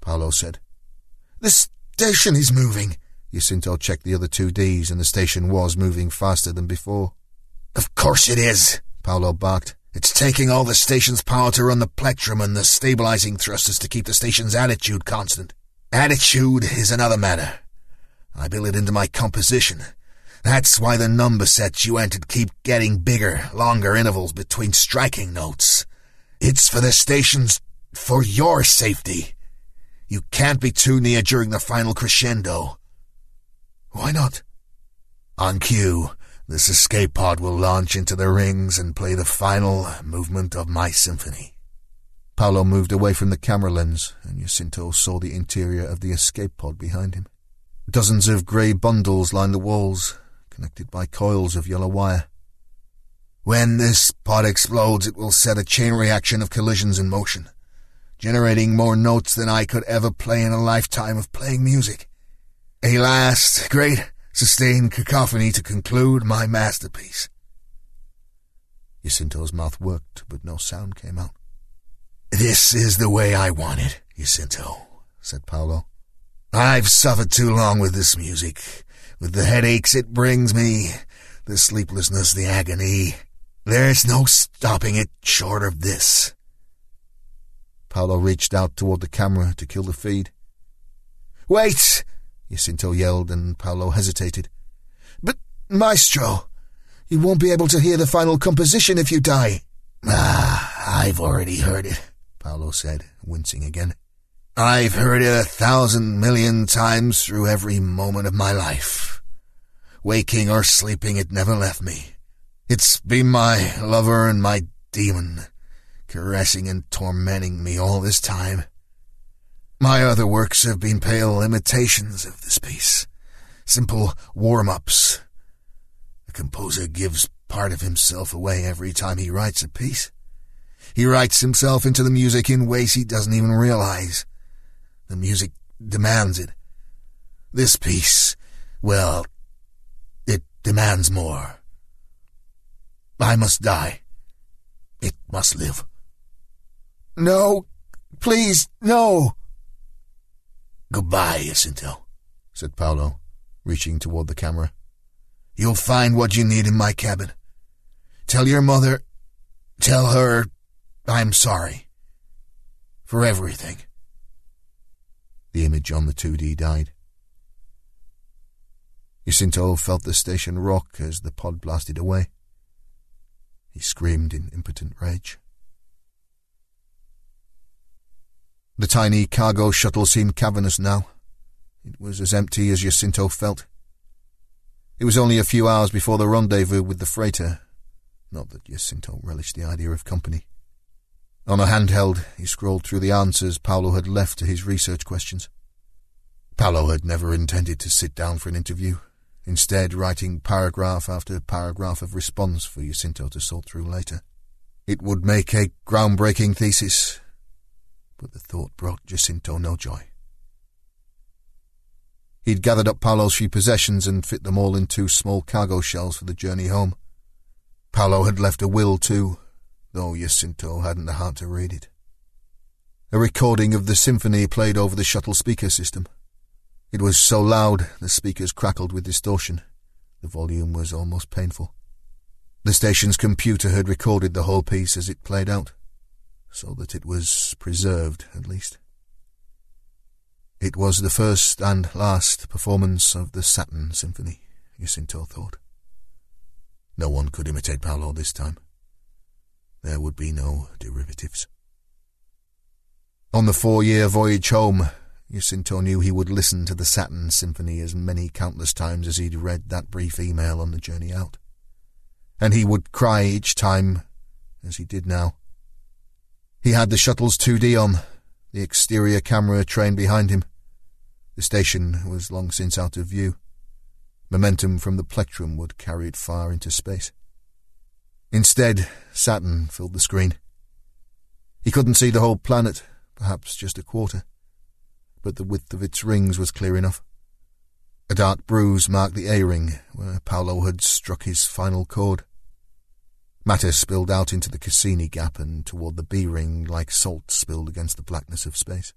Paolo said. The station is moving. Jacinto checked the other 2Ds, and the station was moving faster than before. Of course it is, Paolo barked. It's taking all the station's power to run the plectrum and the stabilizing thrusters to keep the station's attitude constant. Attitude is another matter. I build it into my composition, that's why the number sets you entered keep getting bigger, longer intervals between striking notes. It's for the stations, for your safety. You can't be too near during the final crescendo. Why not? On cue, this escape pod will launch into the rings and play the final movement of my symphony. Paolo moved away from the camera lens, and Jacinto saw the interior of the escape pod behind him. Dozens of grey bundles lined the walls, connected by coils of yellow wire. When this pod explodes, it will set a chain reaction of collisions in motion, generating more notes than I could ever play in a lifetime of playing music. A last, great, sustained cacophony to conclude my masterpiece. Jacinto's mouth worked, but no sound came out. This is the way I want it, Jacinto, said Paolo. I've suffered too long with this music with the headaches it brings me, the sleeplessness, the agony. There's no stopping it short of this. Paolo reached out toward the camera to kill the feed. Wait! Jacinto yelled, and Paolo hesitated. But, Maestro, you won't be able to hear the final composition if you die. Ah, I've already heard it, Paolo said, wincing again. I've heard it a thousand million times through every moment of my life. Waking or sleeping, it never left me. It's been my lover and my demon, caressing and tormenting me all this time. My other works have been pale imitations of this piece, simple warm-ups. The composer gives part of himself away every time he writes a piece. He writes himself into the music in ways he doesn't even realize. The music demands it. This piece, well, it demands more. I must die. It must live. No, please, no. Goodbye, Jacinto, said Paolo, reaching toward the camera. You'll find what you need in my cabin. Tell your mother, tell her I'm sorry. For everything. The image on the 2D died. Jacinto felt the station rock as the pod blasted away. He screamed in impotent rage. The tiny cargo shuttle seemed cavernous now. It was as empty as Jacinto felt. It was only a few hours before the rendezvous with the freighter. Not that Jacinto relished the idea of company. On a handheld, he scrolled through the answers Paolo had left to his research questions. Paolo had never intended to sit down for an interview, instead writing paragraph after paragraph of response for Jacinto to sort through later. It would make a groundbreaking thesis, but the thought brought Jacinto no joy. He'd gathered up Paolo's few possessions and fit them all in two small cargo shells for the journey home. Paolo had left a will, too, though Jacinto hadn't the heart to read it. A recording of the symphony played over the shuttle speaker system. It was so loud the speakers crackled with distortion. The volume was almost painful. The station's computer had recorded the whole piece as it played out, so that it was preserved, at least. It was the first and last performance of the Saturn Symphony, Jacinto thought. No one could imitate Paolo this time. There would be no derivatives. On the four-year voyage home, Jacinto knew he would listen to the Saturn Symphony as many countless times as he'd read that brief email on the journey out. And he would cry each time, as he did now. He had the shuttle's 2D on, the exterior camera trained behind him. The station was long since out of view. Momentum from the plectrum would carry it far into space. Instead, Saturn filled the screen. He couldn't see the whole planet, perhaps just a quarter, but the width of its rings was clear enough. A dark bruise marked the A-ring, where Paolo had struck his final chord. Matter spilled out into the Cassini gap and toward the B-ring like salt spilled against the blackness of space.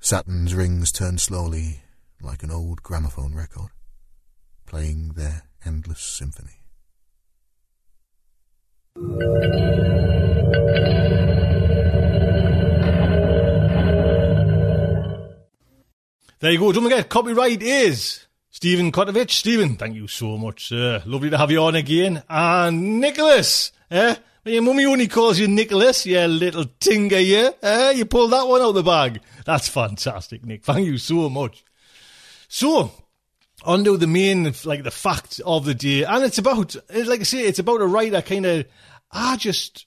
Saturn's rings turned slowly, like an old gramophone record, playing their endless symphony. There you go. Don't forget, copyright is Stephen Kotowych. Stephen, thank you so much, sir. Lovely to have you on again. And Nicholas, eh? Your mummy only calls you Nicholas, you little tinger, yeah? Eh? You pulled that one out of the bag. That's fantastic, Nick. Thank you so much. So, on to the main, like the fact of the day. And it's about, like I say, it's about a writer kind of, I just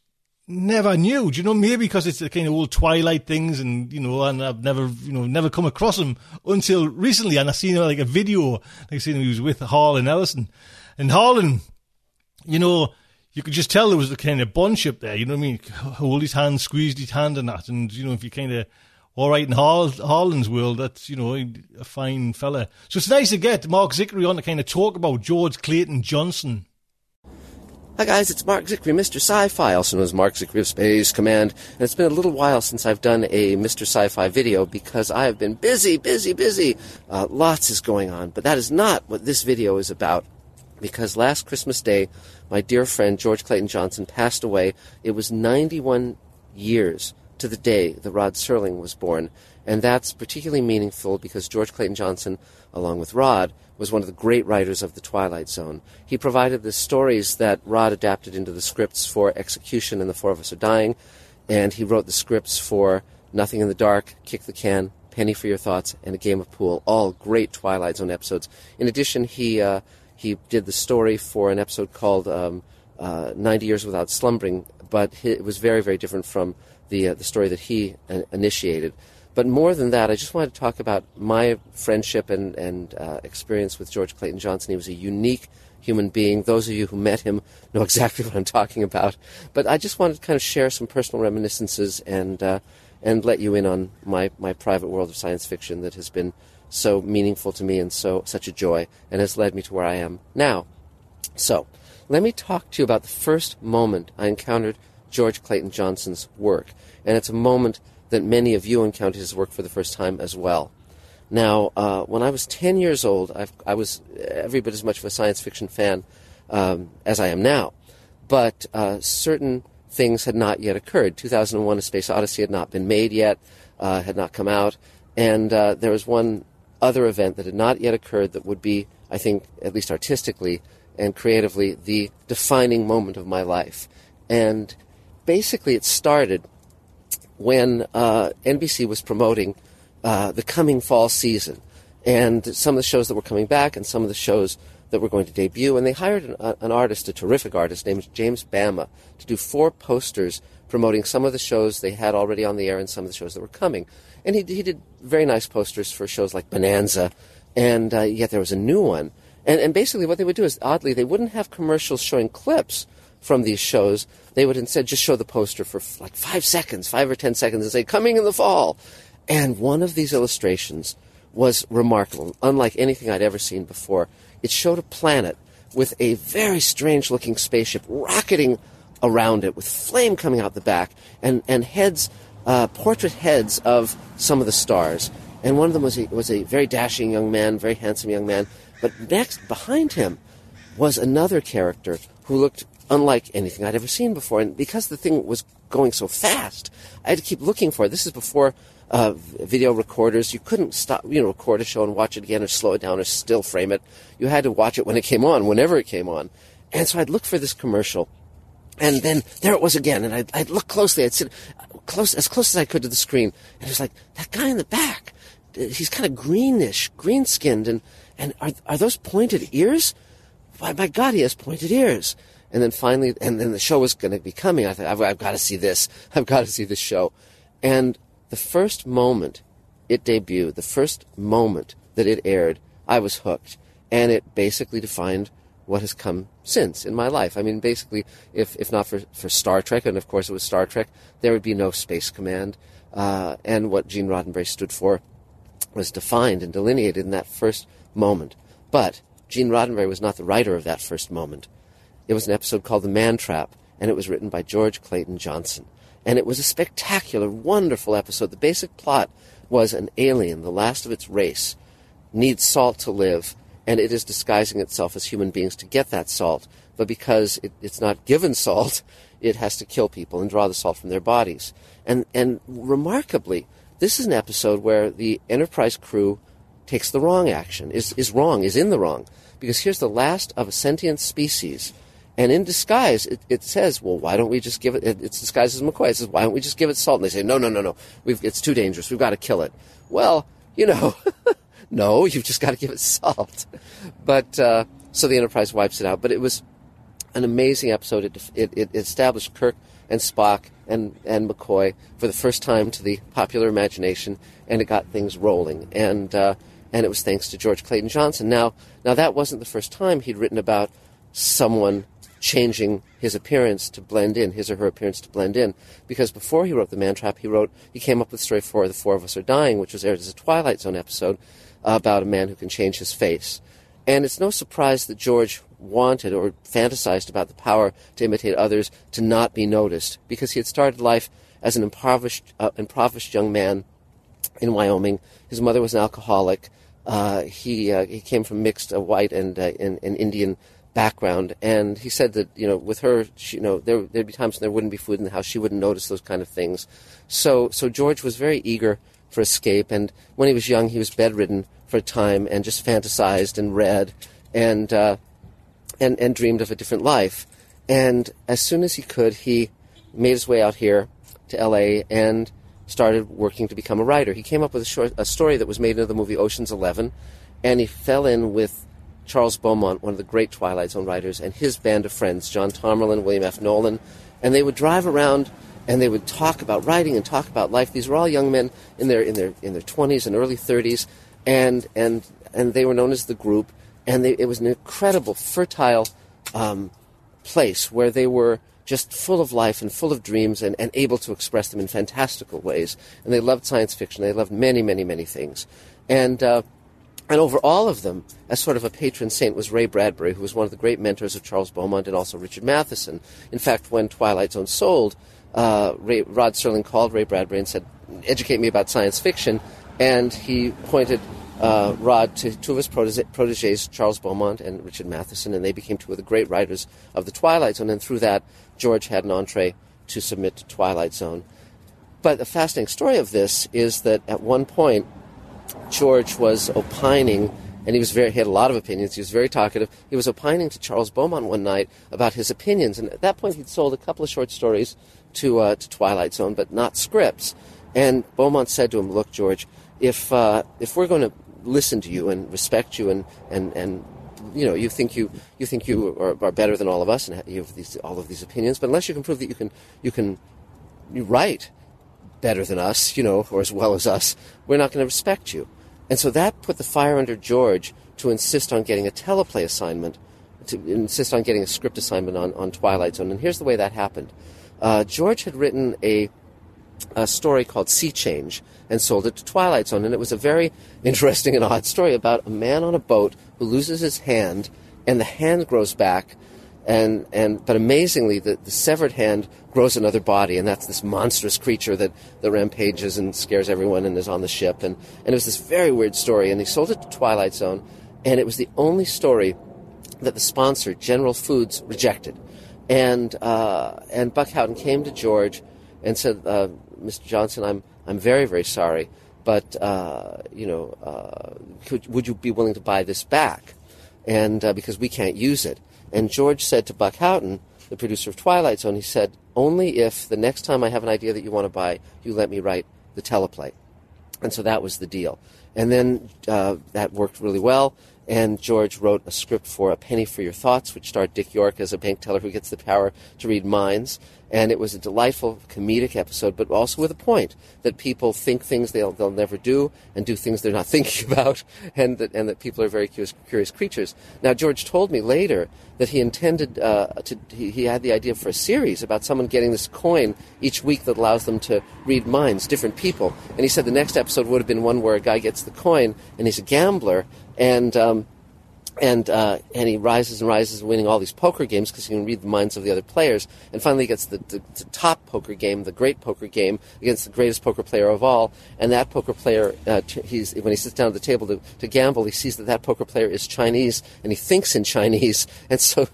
never knew. Do you know, maybe because it's the kind of old Twilight things and, you know, and I've never, you know, never come across him until recently. And I seen like a video, like I seen he was with Harlan Ellison. And Harlan, you know, you could just tell there was a kind of bunch up there, you know what I mean? Hold his hand, squeezed his hand and that. And, you know, if you kind of, all right in Hall, Harlan's world, that's, you know, a fine fella. So it's nice to get Marc Zicree on to kind of talk about George Clayton Johnson. Hi guys, it's Marc Zicree, Mr. Sci-Fi, also known as Marc Zicree of Space Command, and it's been a little while since I've done a Mr. Sci-Fi video because I have been busy, busy, busy. Uh, lots is going on, but that is not what this video is about. Because last Christmas Day, my dear friend George Clayton Johnson passed away. It was 91 years to the day that Rod Serling was born, and that's particularly meaningful because George Clayton Johnson, along with Rod, was one of the great writers of The Twilight Zone. He provided the stories that Rod adapted into the scripts for Execution and The Four of Us Are Dying, and he wrote the scripts for Nothing in the Dark, Kick the Can, Penny for Your Thoughts, and A Game of Pool, all great Twilight Zone episodes. In addition, he uh, he did the story for an episode called um, uh, 90 Years Without Slumbering, but it was very, very different from the, uh, the story that he uh, initiated. But more than that, I just wanted to talk about my friendship and, and uh, experience with George Clayton Johnson. He was a unique human being. Those of you who met him know exactly (laughs) what I'm talking about. But I just wanted to kind of share some personal reminiscences and uh, and let you in on my, my private world of science fiction that has been so meaningful to me and so such a joy and has led me to where I am now. So, let me talk to you about the first moment I encountered George Clayton Johnson's work. And it's a moment that many of you encountered his work for the first time as well. Now, uh, when I was 10 years old, I've, i was every bit as much of a science fiction fan um, as I am now. But uh, certain things had not yet occurred. 2001 A Space Odyssey had not been made yet, uh, had not come out. And uh, there was one other event that had not yet occurred that would be, I think, at least artistically and creatively, the defining moment of my life. And basically, it started when uh, NBC was promoting uh, the coming fall season and some of the shows that were coming back and some of the shows that were going to debut. And they hired an, uh, an artist, a terrific artist named James Bama, to do four posters promoting some of the shows they had already on the air and some of the shows that were coming. And he, he did very nice posters for shows like Bonanza, and uh, yet there was a new one. And, and basically, what they would do is, oddly, they wouldn't have commercials showing clips from these shows. They would instead just show the poster for like five seconds, five or ten seconds, and say, coming in the fall. And one of these illustrations was remarkable, unlike anything I'd ever seen before. It showed a planet with a very strange looking spaceship rocketing around it with flame coming out the back and, and heads, uh, portrait heads of some of the stars. And one of them was a, was a very dashing young man, very handsome young man. But next, behind him, was another character who looked unlike anything I'd ever seen before. And because the thing was going so fast, I had to keep looking for it. This is before uh, video recorders. You couldn't stop, you know, record a show and watch it again or slow it down or still frame it. You had to watch it when it came on, whenever it came on. And so I'd look for this commercial. And then there it was again, and I'd, I'd look closely. I'd sit close, as close as I could to the screen, and it was like that guy in the back. He's kind of greenish, green skinned, and and are are those pointed ears? Why, my God, he has pointed ears. And then finally, and then the show was going to be coming. I thought, I've, I've got to see this. (laughs) I've got to see this show. And the first moment it debuted, the first moment that it aired, I was hooked. And it basically defined what has come since in my life. I mean, basically, if, if not for, for Star Trek, and of course it was Star Trek, there would be no Space Command. Uh, and what Gene Roddenberry stood for was defined and delineated in that first moment. But Gene Roddenberry was not the writer of that first moment. It was an episode called The Man Trap, and it was written by George Clayton Johnson. And it was a spectacular, wonderful episode. The basic plot was an alien, the last of its race, needs salt to live, and it is disguising itself as human beings to get that salt. But because it, it's not given (laughs) salt, it has to kill people and draw the salt from their bodies. And, and remarkably, this is an episode where the Enterprise crew takes the wrong action, is, is wrong, is in the wrong. Because here's the last of a sentient species and in disguise, it, it, says, well, why don't we just give it, it, it's disguised as McCoy. It says, why don't we just give it salt? And they say, no, no, no, no. We've, it's too dangerous. We've got to kill it. Well, you know, (laughs) no, you've just got to give it salt. But, uh, so the Enterprise wipes it out. But it was an amazing episode. It, it, it established Kirk and Spock and, and McCoy for the first time to the popular imagination, and it got things rolling. And, uh, and it was thanks to George Clayton Johnson. Now, now that wasn't the first time he'd written about someone changing his appearance to blend in, his or her appearance to blend in. Because before he wrote The Man Trap, he wrote, he came up with story for The Four of Us Are Dying, which was aired as a Twilight Zone episode about a man who can change his face. And it's no surprise that George wanted or fantasized about the power to imitate others to not be noticed, because he had started life as an impoverished, uh, impoverished young man in Wyoming. His mother was an alcoholic. Uh, he, uh, he came from mixed uh, white and, uh, and, and Indian background, and he said that you know with her, she, you know there there'd be times when there wouldn't be food in the house, she wouldn't notice those kind of things. So so George was very eager for escape, and when he was young, he was bedridden for a time and just fantasized and read and uh, and and dreamed of a different life. And as soon as he could, he made his way out here to L.A. and started working to become a writer. He came up with a, short, a story that was made into the movie Ocean's Eleven, and he fell in with Charles Beaumont, one of the great Twilight Zone writers, and his band of friends, John Tomerlin, William F. Nolan, and they would drive around and they would talk about writing and talk about life. These were all young men in their in their in their twenties and early thirties, and and and they were known as the group. And they, it was an incredible, fertile um, place where they were just full of life and full of dreams and, and able to express them in fantastical ways. And they loved science fiction. They loved many, many, many things. And uh, and over all of them, as sort of a patron saint, was Ray Bradbury, who was one of the great mentors of Charles Beaumont and also Richard Matheson. In fact, when Twilight Zone sold, uh, Ray, Rod Serling called Ray Bradbury and said, "Educate me about science fiction," and he pointed uh, Rod to two of his proteges, Charles Beaumont and Richard Matheson, and they became two of the great writers of the Twilight Zone. And through that, George had an entree to submit to Twilight Zone. But the fascinating story of this is that at one point, George was opining, and he was very he had a lot of opinions. He was very talkative. He was opining to Charles Beaumont one night about his opinions, and at that point, he'd sold a couple of short stories to uh, to Twilight Zone, but not scripts. And Beaumont said to him, "Look, George, if uh, if we're going to listen to you and respect you and and and you know you think you you think you are, are, better than all of us and you have these all of these opinions, but unless you can prove that you can you can you write better than us, you know, or as well as us, we're not going to respect you. And so that put the fire under George to insist on getting a teleplay assignment, to insist on getting a script assignment on, on Twilight Zone. And here's the way that happened. Uh, George had written a, a story called Sea Change and sold it to Twilight Zone. And it was a very (laughs) interesting and odd story about a man on a boat who loses his hand, and the hand grows back and and but amazingly the, the severed hand grows another body and that's this monstrous creature that, that rampages and scares everyone and is on the ship. And, and it was this very weird story and they sold it to twilight zone and it was the only story that the sponsor general foods rejected. And uh, and buck houghton came to george and said uh, mr johnson i'm i'm very very sorry but uh, you know uh, could, would you be willing to buy this back? And uh, because we can't use it and George said to Buck Houghton, the producer of Twilight Zone, he said, only if the next time I have an idea that you want to buy, you let me write the teleplay. And so that was the deal. And then uh, that worked really well. And George wrote a script for A Penny for Your Thoughts, which starred Dick York as a bank teller who gets the power to read minds and it was a delightful comedic episode, but also with a point that people think things they'll they'll never do and do things they're not (laughs) thinking about, and that and that people are very curious, curious creatures. Now, George told me later that he intended uh, to he, he had the idea for a series about someone getting this coin each week that allows them to read minds, different people, and he said the next episode would have been one where a guy gets the coin and he's a gambler and. Um, and uh, and he rises and rises, winning all these poker games because he can read the minds of the other players. And finally, he gets the, the, the, top poker game, the great poker game, against the greatest poker player of all. And that poker player, uh, he's when he sits down at the table to, to gamble, he sees that that poker player is Chinese, and he thinks in Chinese, (laughs) and so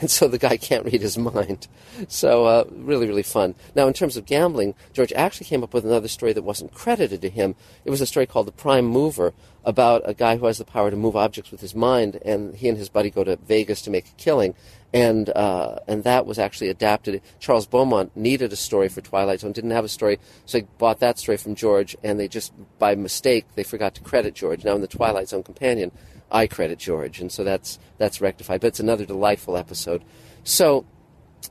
and so the guy can't read his mind. So uh, really, really fun. Now, in terms of gambling, George actually came up with another story that wasn't credited to him. It was a story called The Prime Mover about a guy who has the power to move objects with his mind, and he and his buddy go to Vegas to make a killing. And uh, and that was actually adapted. Charles Beaumont needed a story for Twilight Zone, didn't have a story, so he bought that story from George, and they just by mistake they forgot to credit George. Now in the Twilight Zone companion, I credit George, and so that's that's rectified. But it's another delightful episode. So,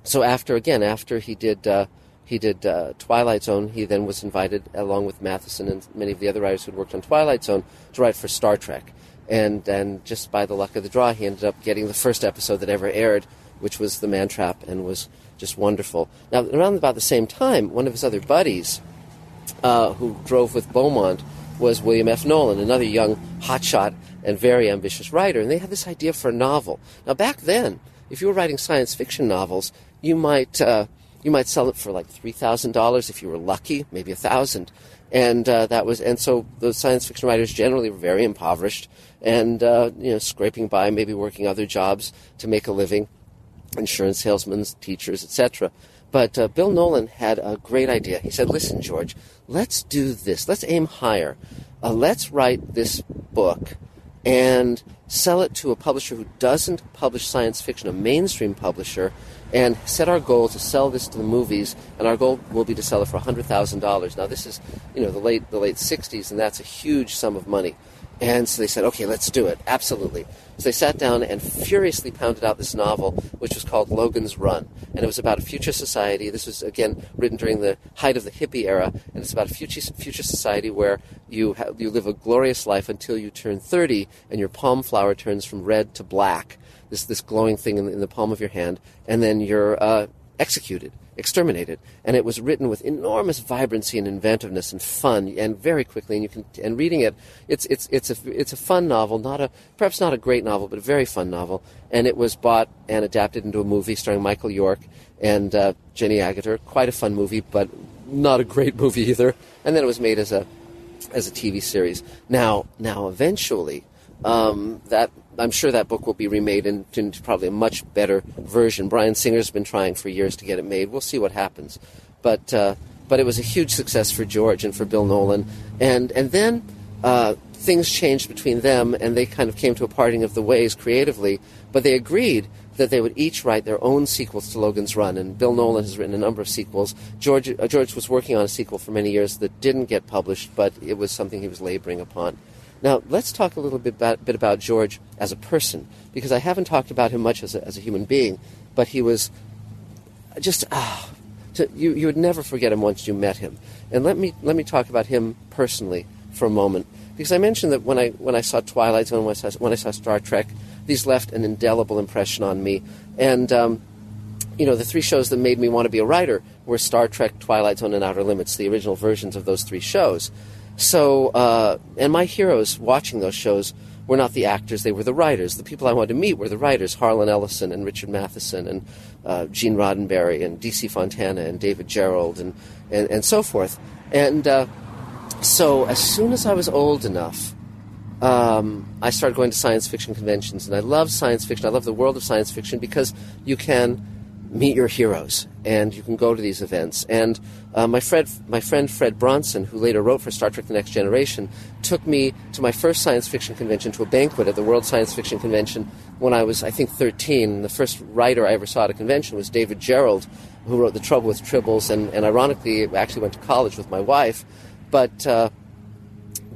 so after again, after he did uh, he did uh, Twilight Zone, he then was invited, along with Matheson and many of the other writers who had worked on Twilight Zone, to write for Star Trek. And and just by the luck of the draw, he ended up getting the first episode that ever aired, which was The Man Trap, and was just wonderful. Now, around about the same time, one of his other buddies, uh, who drove with Beaumont, was William F. Nolan, another young hotshot and very ambitious writer, and they had this idea for a novel. Now, back then, if you were writing science fiction novels, you might uh, you might sell it for like three thousand dollars if you were lucky, maybe a thousand, and uh, that was and so the science fiction writers generally were very impoverished and uh, you know scraping by, maybe working other jobs to make a living, insurance salesmen, teachers, etc. But uh, Bill Nolan had a great idea. He said, "Listen, George, let's do this. Let's aim higher. Uh, let's write this book." and sell it to a publisher who doesn't publish science fiction, a mainstream publisher, and set our goal to sell this to the movies, and our goal will be to sell it for $100,000. Now, this is, you know, the late, the late 60s, and that's a huge sum of money. And so they said, okay, let's do it. Absolutely. So they sat down and furiously pounded out this novel, which was called Logan's Run. And it was about a future society. This was, again, written during the height of the hippie era. And it's about a future, future society where you, have, you live a glorious life until you turn 30 and your palm flower turns from red to black. This, this glowing thing in the, in the palm of your hand. And then you're uh, executed exterminated. And it was written with enormous vibrancy and inventiveness and fun, and very quickly. And you can and reading it, it's it's it's a it's a fun novel, not a perhaps not a great novel, but a very fun novel. And it was bought and adapted into a movie starring Michael York and uh, Jenny Agutter. Quite a fun movie, but not a great movie either. And then it was made as a as a TV series. Now now eventually. Um, that I'm sure that book will be remade into, probably a much better version. Bryan Singer's been trying for years to get it made. We'll see what happens, but uh, but it was a huge success for George and for Bill Nolan, and and then uh, things changed between them, and they kind of came to a parting of the ways creatively. But they agreed that they would each write their own sequels to Logan's Run, and Bill Nolan has written a number of sequels. George uh, George was working on a sequel for many years that didn't get published, but it was something he was laboring upon. Now, let's talk a little bit about, bit about George as a person, because I haven't talked about him much as a, as a human being, but he was just, ah, to, you, you would never forget him once you met him. And let me, let me talk about him personally for a moment, because I mentioned that when I, when I saw Twilight Zone, when I saw, when I saw Star Trek, these left an indelible impression on me. And, um, you know, the three shows that made me want to be a writer were Star Trek, Twilight Zone, and Outer Limits, the original versions of those three shows. So, uh, and my heroes watching those shows were not the actors, they were the writers. The people I wanted to meet were the writers Harlan Ellison and Richard Matheson and uh, Gene Roddenberry and D.C. Fontana and David Gerrold and, and, and so forth. And uh, so, as soon as I was old enough, um, I started going to science fiction conventions. And I love science fiction. I love the world of science fiction because you can meet your heroes and you can go to these events. And uh, my, friend, my friend Fred Bronson, who later wrote for Star Trek The Next Generation, took me to my first science fiction convention, to a banquet at the World Science Fiction Convention when I was, I think, 13. The first writer I ever saw at a convention was David Gerrold, who wrote The Trouble with Tribbles, and, and ironically, actually went to college with my wife. But, uh,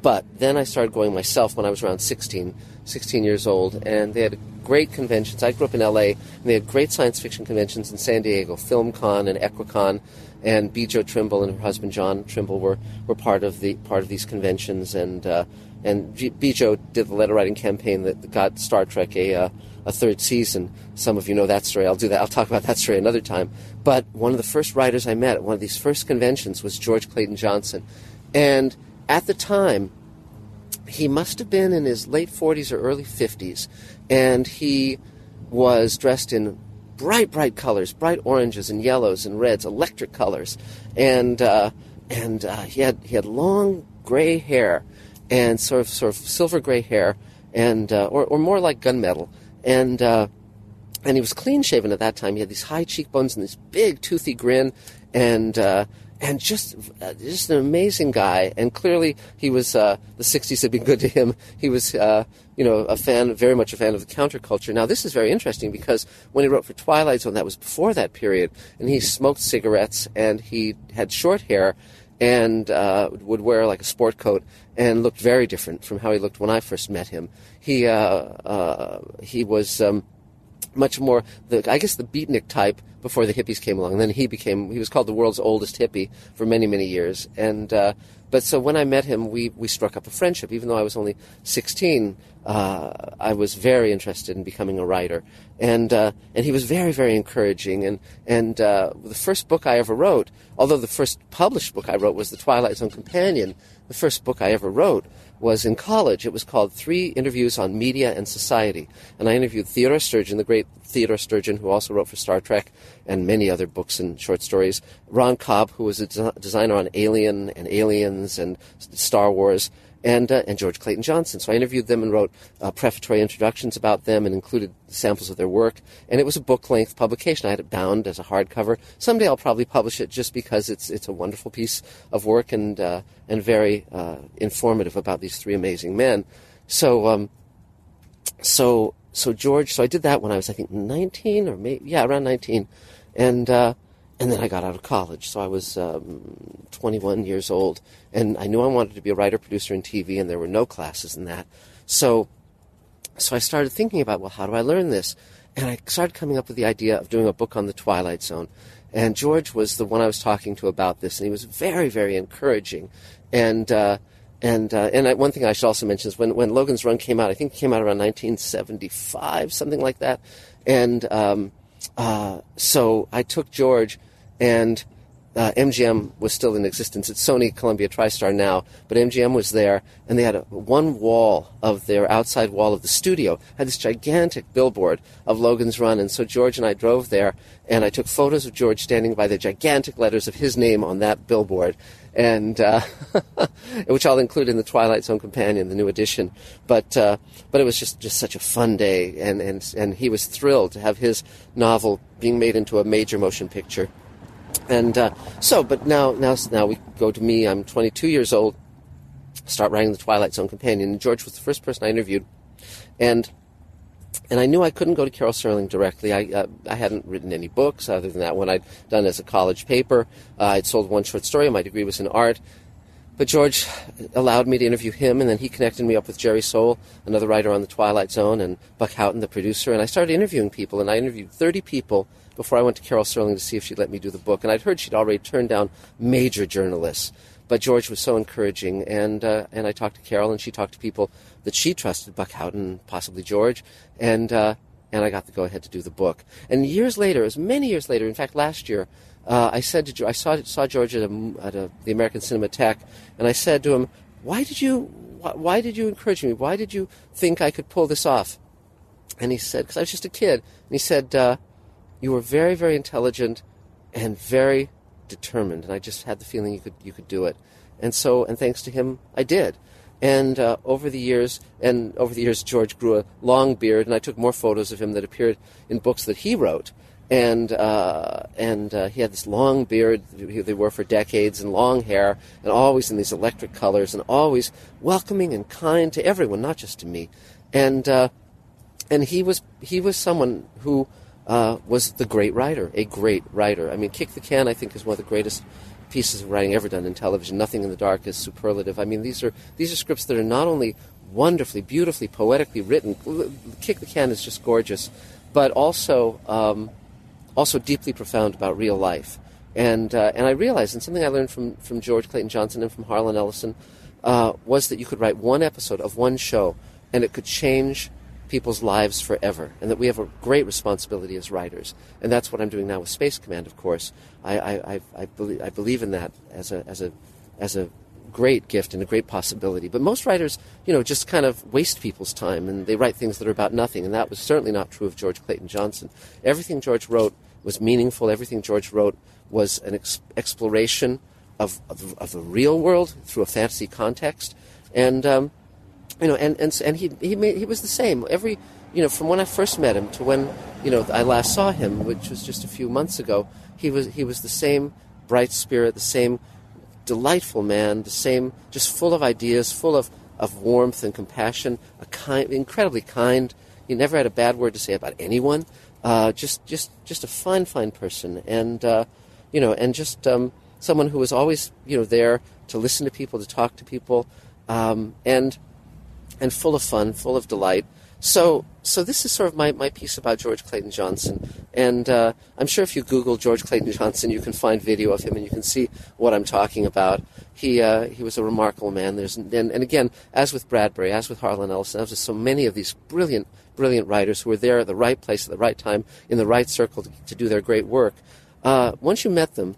but then I started going myself when I was around 16, 16 years old, and they had great conventions. I grew up in LA, and they had great science fiction conventions in San Diego, FilmCon and Equicon, and Bjo Trimble and her husband John Trimble were, were part of the part of these conventions, and uh, and Bjo did the letter writing campaign that got Star Trek a uh, a third season. Some of you know that story. I'll do that. I'll talk about that story another time. But one of the first writers I met at one of these first conventions was George Clayton Johnson, and at the time he must have been in his late 40s or early 50s, and he was dressed in bright, bright colors, bright oranges and yellows and reds, electric colors, and uh, and uh, he had he had long gray hair, and sort of sort of silver gray hair, and uh, or or more like gunmetal, and uh, and he was clean shaven at that time. He had these high cheekbones and this big toothy grin, and uh, and just uh, just an amazing guy. And clearly, he was uh, the '60s had been good to him. He was, uh, you know, a fan, very much a fan of the counterculture. Now, this is very interesting because when he wrote for Twilight Zone, that was before that period, and he smoked cigarettes and he had short hair and uh, would wear like a sport coat and looked very different from how he looked when I first met him. He uh, uh, he was. Um, much more the I guess the beatnik type before the hippies came along. And then he became he was called the world's oldest hippie for many many years. And uh, but so when I met him, we we struck up a friendship. Even though I was only sixteen, uh, I was very interested in becoming a writer. And uh, and he was very very encouraging. And and uh, the first book I ever wrote, although the first published book I wrote was the Twilight Zone Companion, the first book I ever wrote was in college. It was called Three Interviews on Media and Society. And I interviewed Theodore Sturgeon, the great Theodore Sturgeon, who also wrote for Star Trek and many other books and short stories. Ron Cobb, who was a des- designer on Alien and Aliens and Star Wars and, uh, and George Clayton Johnson. So I interviewed them and wrote uh, prefatory introductions about them and included samples of their work. And it was a book length publication. I had it bound as a hardcover. Someday I'll probably publish it just because it's, it's a wonderful piece of work and, uh, and very uh, informative about these three amazing men. So, um, so so George, so I did that when I was I think 19 or maybe yeah around 19, and uh, and then I got out of college. So I was um, 21 years old, and I knew I wanted to be a writer producer in TV, and there were no classes in that. So so I started thinking about well, how do I learn this? And I started coming up with the idea of doing a book on the Twilight Zone. And George was the one I was talking to about this, and he was very, very encouraging. And uh, and uh, and I, one thing I should also mention is when, when Logan's Run came out, I think it came out around 1975, something like that. And um, uh, so I took George, and uh, MGM was still in existence. It's Sony Columbia TriStar now, but MGM was there, and they had a, one wall of their outside wall of the studio had this gigantic billboard of Logan's Run, and so George and I drove there, and I took photos of George standing by the gigantic letters of his name on that billboard, and uh, (laughs) which I'll include in the Twilight Zone Companion, the new edition. But uh, but it was just, just such a fun day, and, and and he was thrilled to have his novel being made into a major motion picture. And uh, so, but now, now, now we go to me. I'm 22 years old. Start writing the Twilight Zone companion. And George was the first person I interviewed, and and I knew I couldn't go to Carol Serling directly. I uh, I hadn't written any books other than that one I'd done as a college paper. Uh, I'd sold one short story. My degree was in art. But George allowed me to interview him, and then he connected me up with Jerry Sohl, another writer on The Twilight Zone, and Buck Houghton, the producer. And I started interviewing people, and I interviewed 30 people before I went to Carol Serling to see if she'd let me do the book. And I'd heard she'd already turned down major journalists. But George was so encouraging, and uh, and I talked to Carol, and she talked to people that she trusted, Buck Houghton, possibly George, and uh, and I got the go ahead to do the book. And years later, as many years later, in fact, last year, uh, I said to George, I saw saw George at, a, at a, the American Cinematheque, and I said to him, "Why did you why, why did you encourage me? Why did you think I could pull this off?" And he said, "Because I was just a kid." And he said, uh, you were very, very intelligent and very determined, and I just had the feeling you could you could do it. And so, and thanks to him, I did. And uh, over the years, and over the years, George grew a long beard, and I took more photos of him that appeared in books that he wrote. And uh, and uh, he had this long beard they wore for decades, and long hair, and always in these electric colors, and always welcoming and kind to everyone, not just to me. And uh, and he was he was someone who uh, was the great writer, a great writer. I mean, Kick the Can, I think, is one of the greatest pieces of writing ever done in television. Nothing in the Dark is superlative. I mean, these are these are scripts that are not only wonderfully, beautifully, poetically written. Kick the Can is just gorgeous, but also um, also deeply profound about real life. And uh, and I realized, and something I learned from from George Clayton Johnson and from Harlan Ellison, uh, was that you could write one episode of one show, and it could change people's lives forever, and that we have a great responsibility as writers. And that's what I'm doing now with Space Command, of course. I, I, I, I, believe, I believe in that as a, as, a, as a great gift and a great possibility. But most writers, you know, just kind of waste people's time and they write things that are about nothing. And that was certainly not true of George Clayton Johnson. Everything George wrote was meaningful. Everything George wrote was an ex- exploration of, of, of, the real world through a fantasy context. And um, you know, and and and he he made, he was the same every you know from when I first met him to when you know I last saw him, which was just a few months ago. He was he was the same bright spirit, the same delightful man, the same just full of ideas, full of of warmth and compassion, a kind, incredibly kind. He never had a bad word to say about anyone. Uh, just just just a fine fine person, and uh, you know, and just um, someone who was always you know there to listen to people, to talk to people, um, and and full of fun, full of delight. So, so this is sort of my, my piece about George Clayton Johnson. And uh, I'm sure if you Google George Clayton Johnson, you can find video of him and you can see what I'm talking about. He, uh, he was a remarkable man. There's, and, and again, as with Bradbury, as with Harlan Ellison, as with so many of these brilliant, brilliant writers who were there at the right place at the right time in the right circle to, to do their great work, uh, once you met them,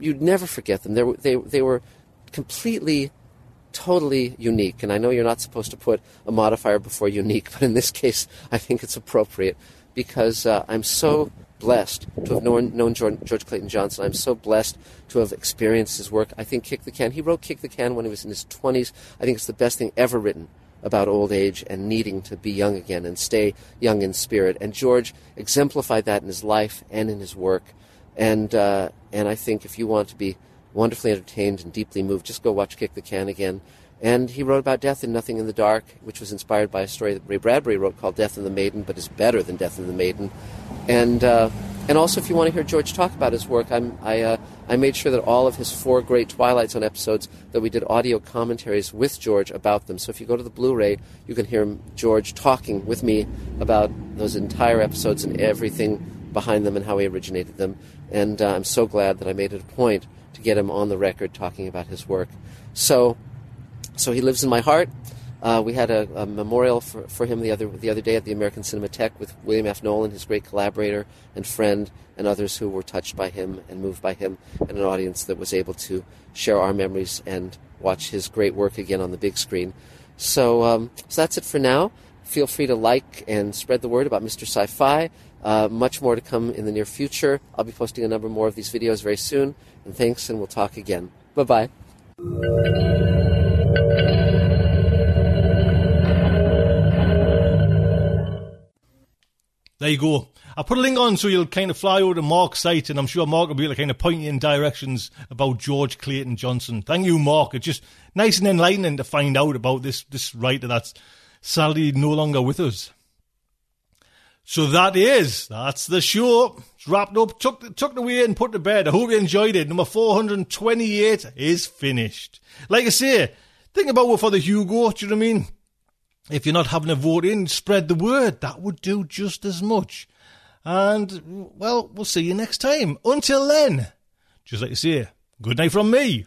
you'd never forget them. They were, they, they were completely totally unique. And I know you're not supposed to put a modifier before unique, but in this case, I think it's appropriate because uh, I'm so blessed to have known, known George Clayton Johnson. I'm so blessed to have experienced his work. I think Kick the Can, he wrote Kick the Can when he was in his 20s. I think it's the best thing ever written about old age and needing to be young again and stay young in spirit. And George exemplified that in his life and in his work. And, uh, and I think if you want to be wonderfully entertained and deeply moved. Just go watch Kick the Can again And he wrote about death in Nothing in the Dark, which was inspired by a story that Ray Bradbury wrote called Death and the Maiden, but is better than Death and the Maiden. And uh, and also, if you want to hear George talk about his work, I'm, I uh, I made sure that all of his four great Twilight Zone episodes that we did audio commentaries with George about them. So if you go to the Blu-ray, you can hear George talking with me about those entire episodes and everything behind them and how he originated them. And uh, I'm so glad that I made it a point get him on the record talking about his work. So, so he lives in my heart. Uh, we had a, a memorial for, for, him the other the other day at the American Cinematheque with William F. Nolan, his great collaborator and friend, and others who were touched by him and moved by him, and an audience that was able to share our memories and watch his great work again on the big screen. So, um, so that's it for now. Feel free to like and spread the word about Mr. Sci-Fi. Uh, much more to come in the near future. I'll be posting a number more of these videos very soon. And thanks, and we'll talk again. Bye bye. There you go. I'll put a link on so you'll kind of fly over to Marc's site, and I'm sure Marc will be able to kind of point you in directions about George Clayton Johnson. Thank you, Marc. It's just nice and enlightening to find out about this this writer that's sadly no longer with us. So that is that's the show. It's wrapped up, tucked tucked away, and put to bed. I hope you enjoyed it. Number 428 is finished. Like I say, think about what for the Hugo. Do you know what I mean? if you're not having a vote in, spread the word. That would do just as much. And, well, we'll see you next time. Until then, just like to say, good night from me.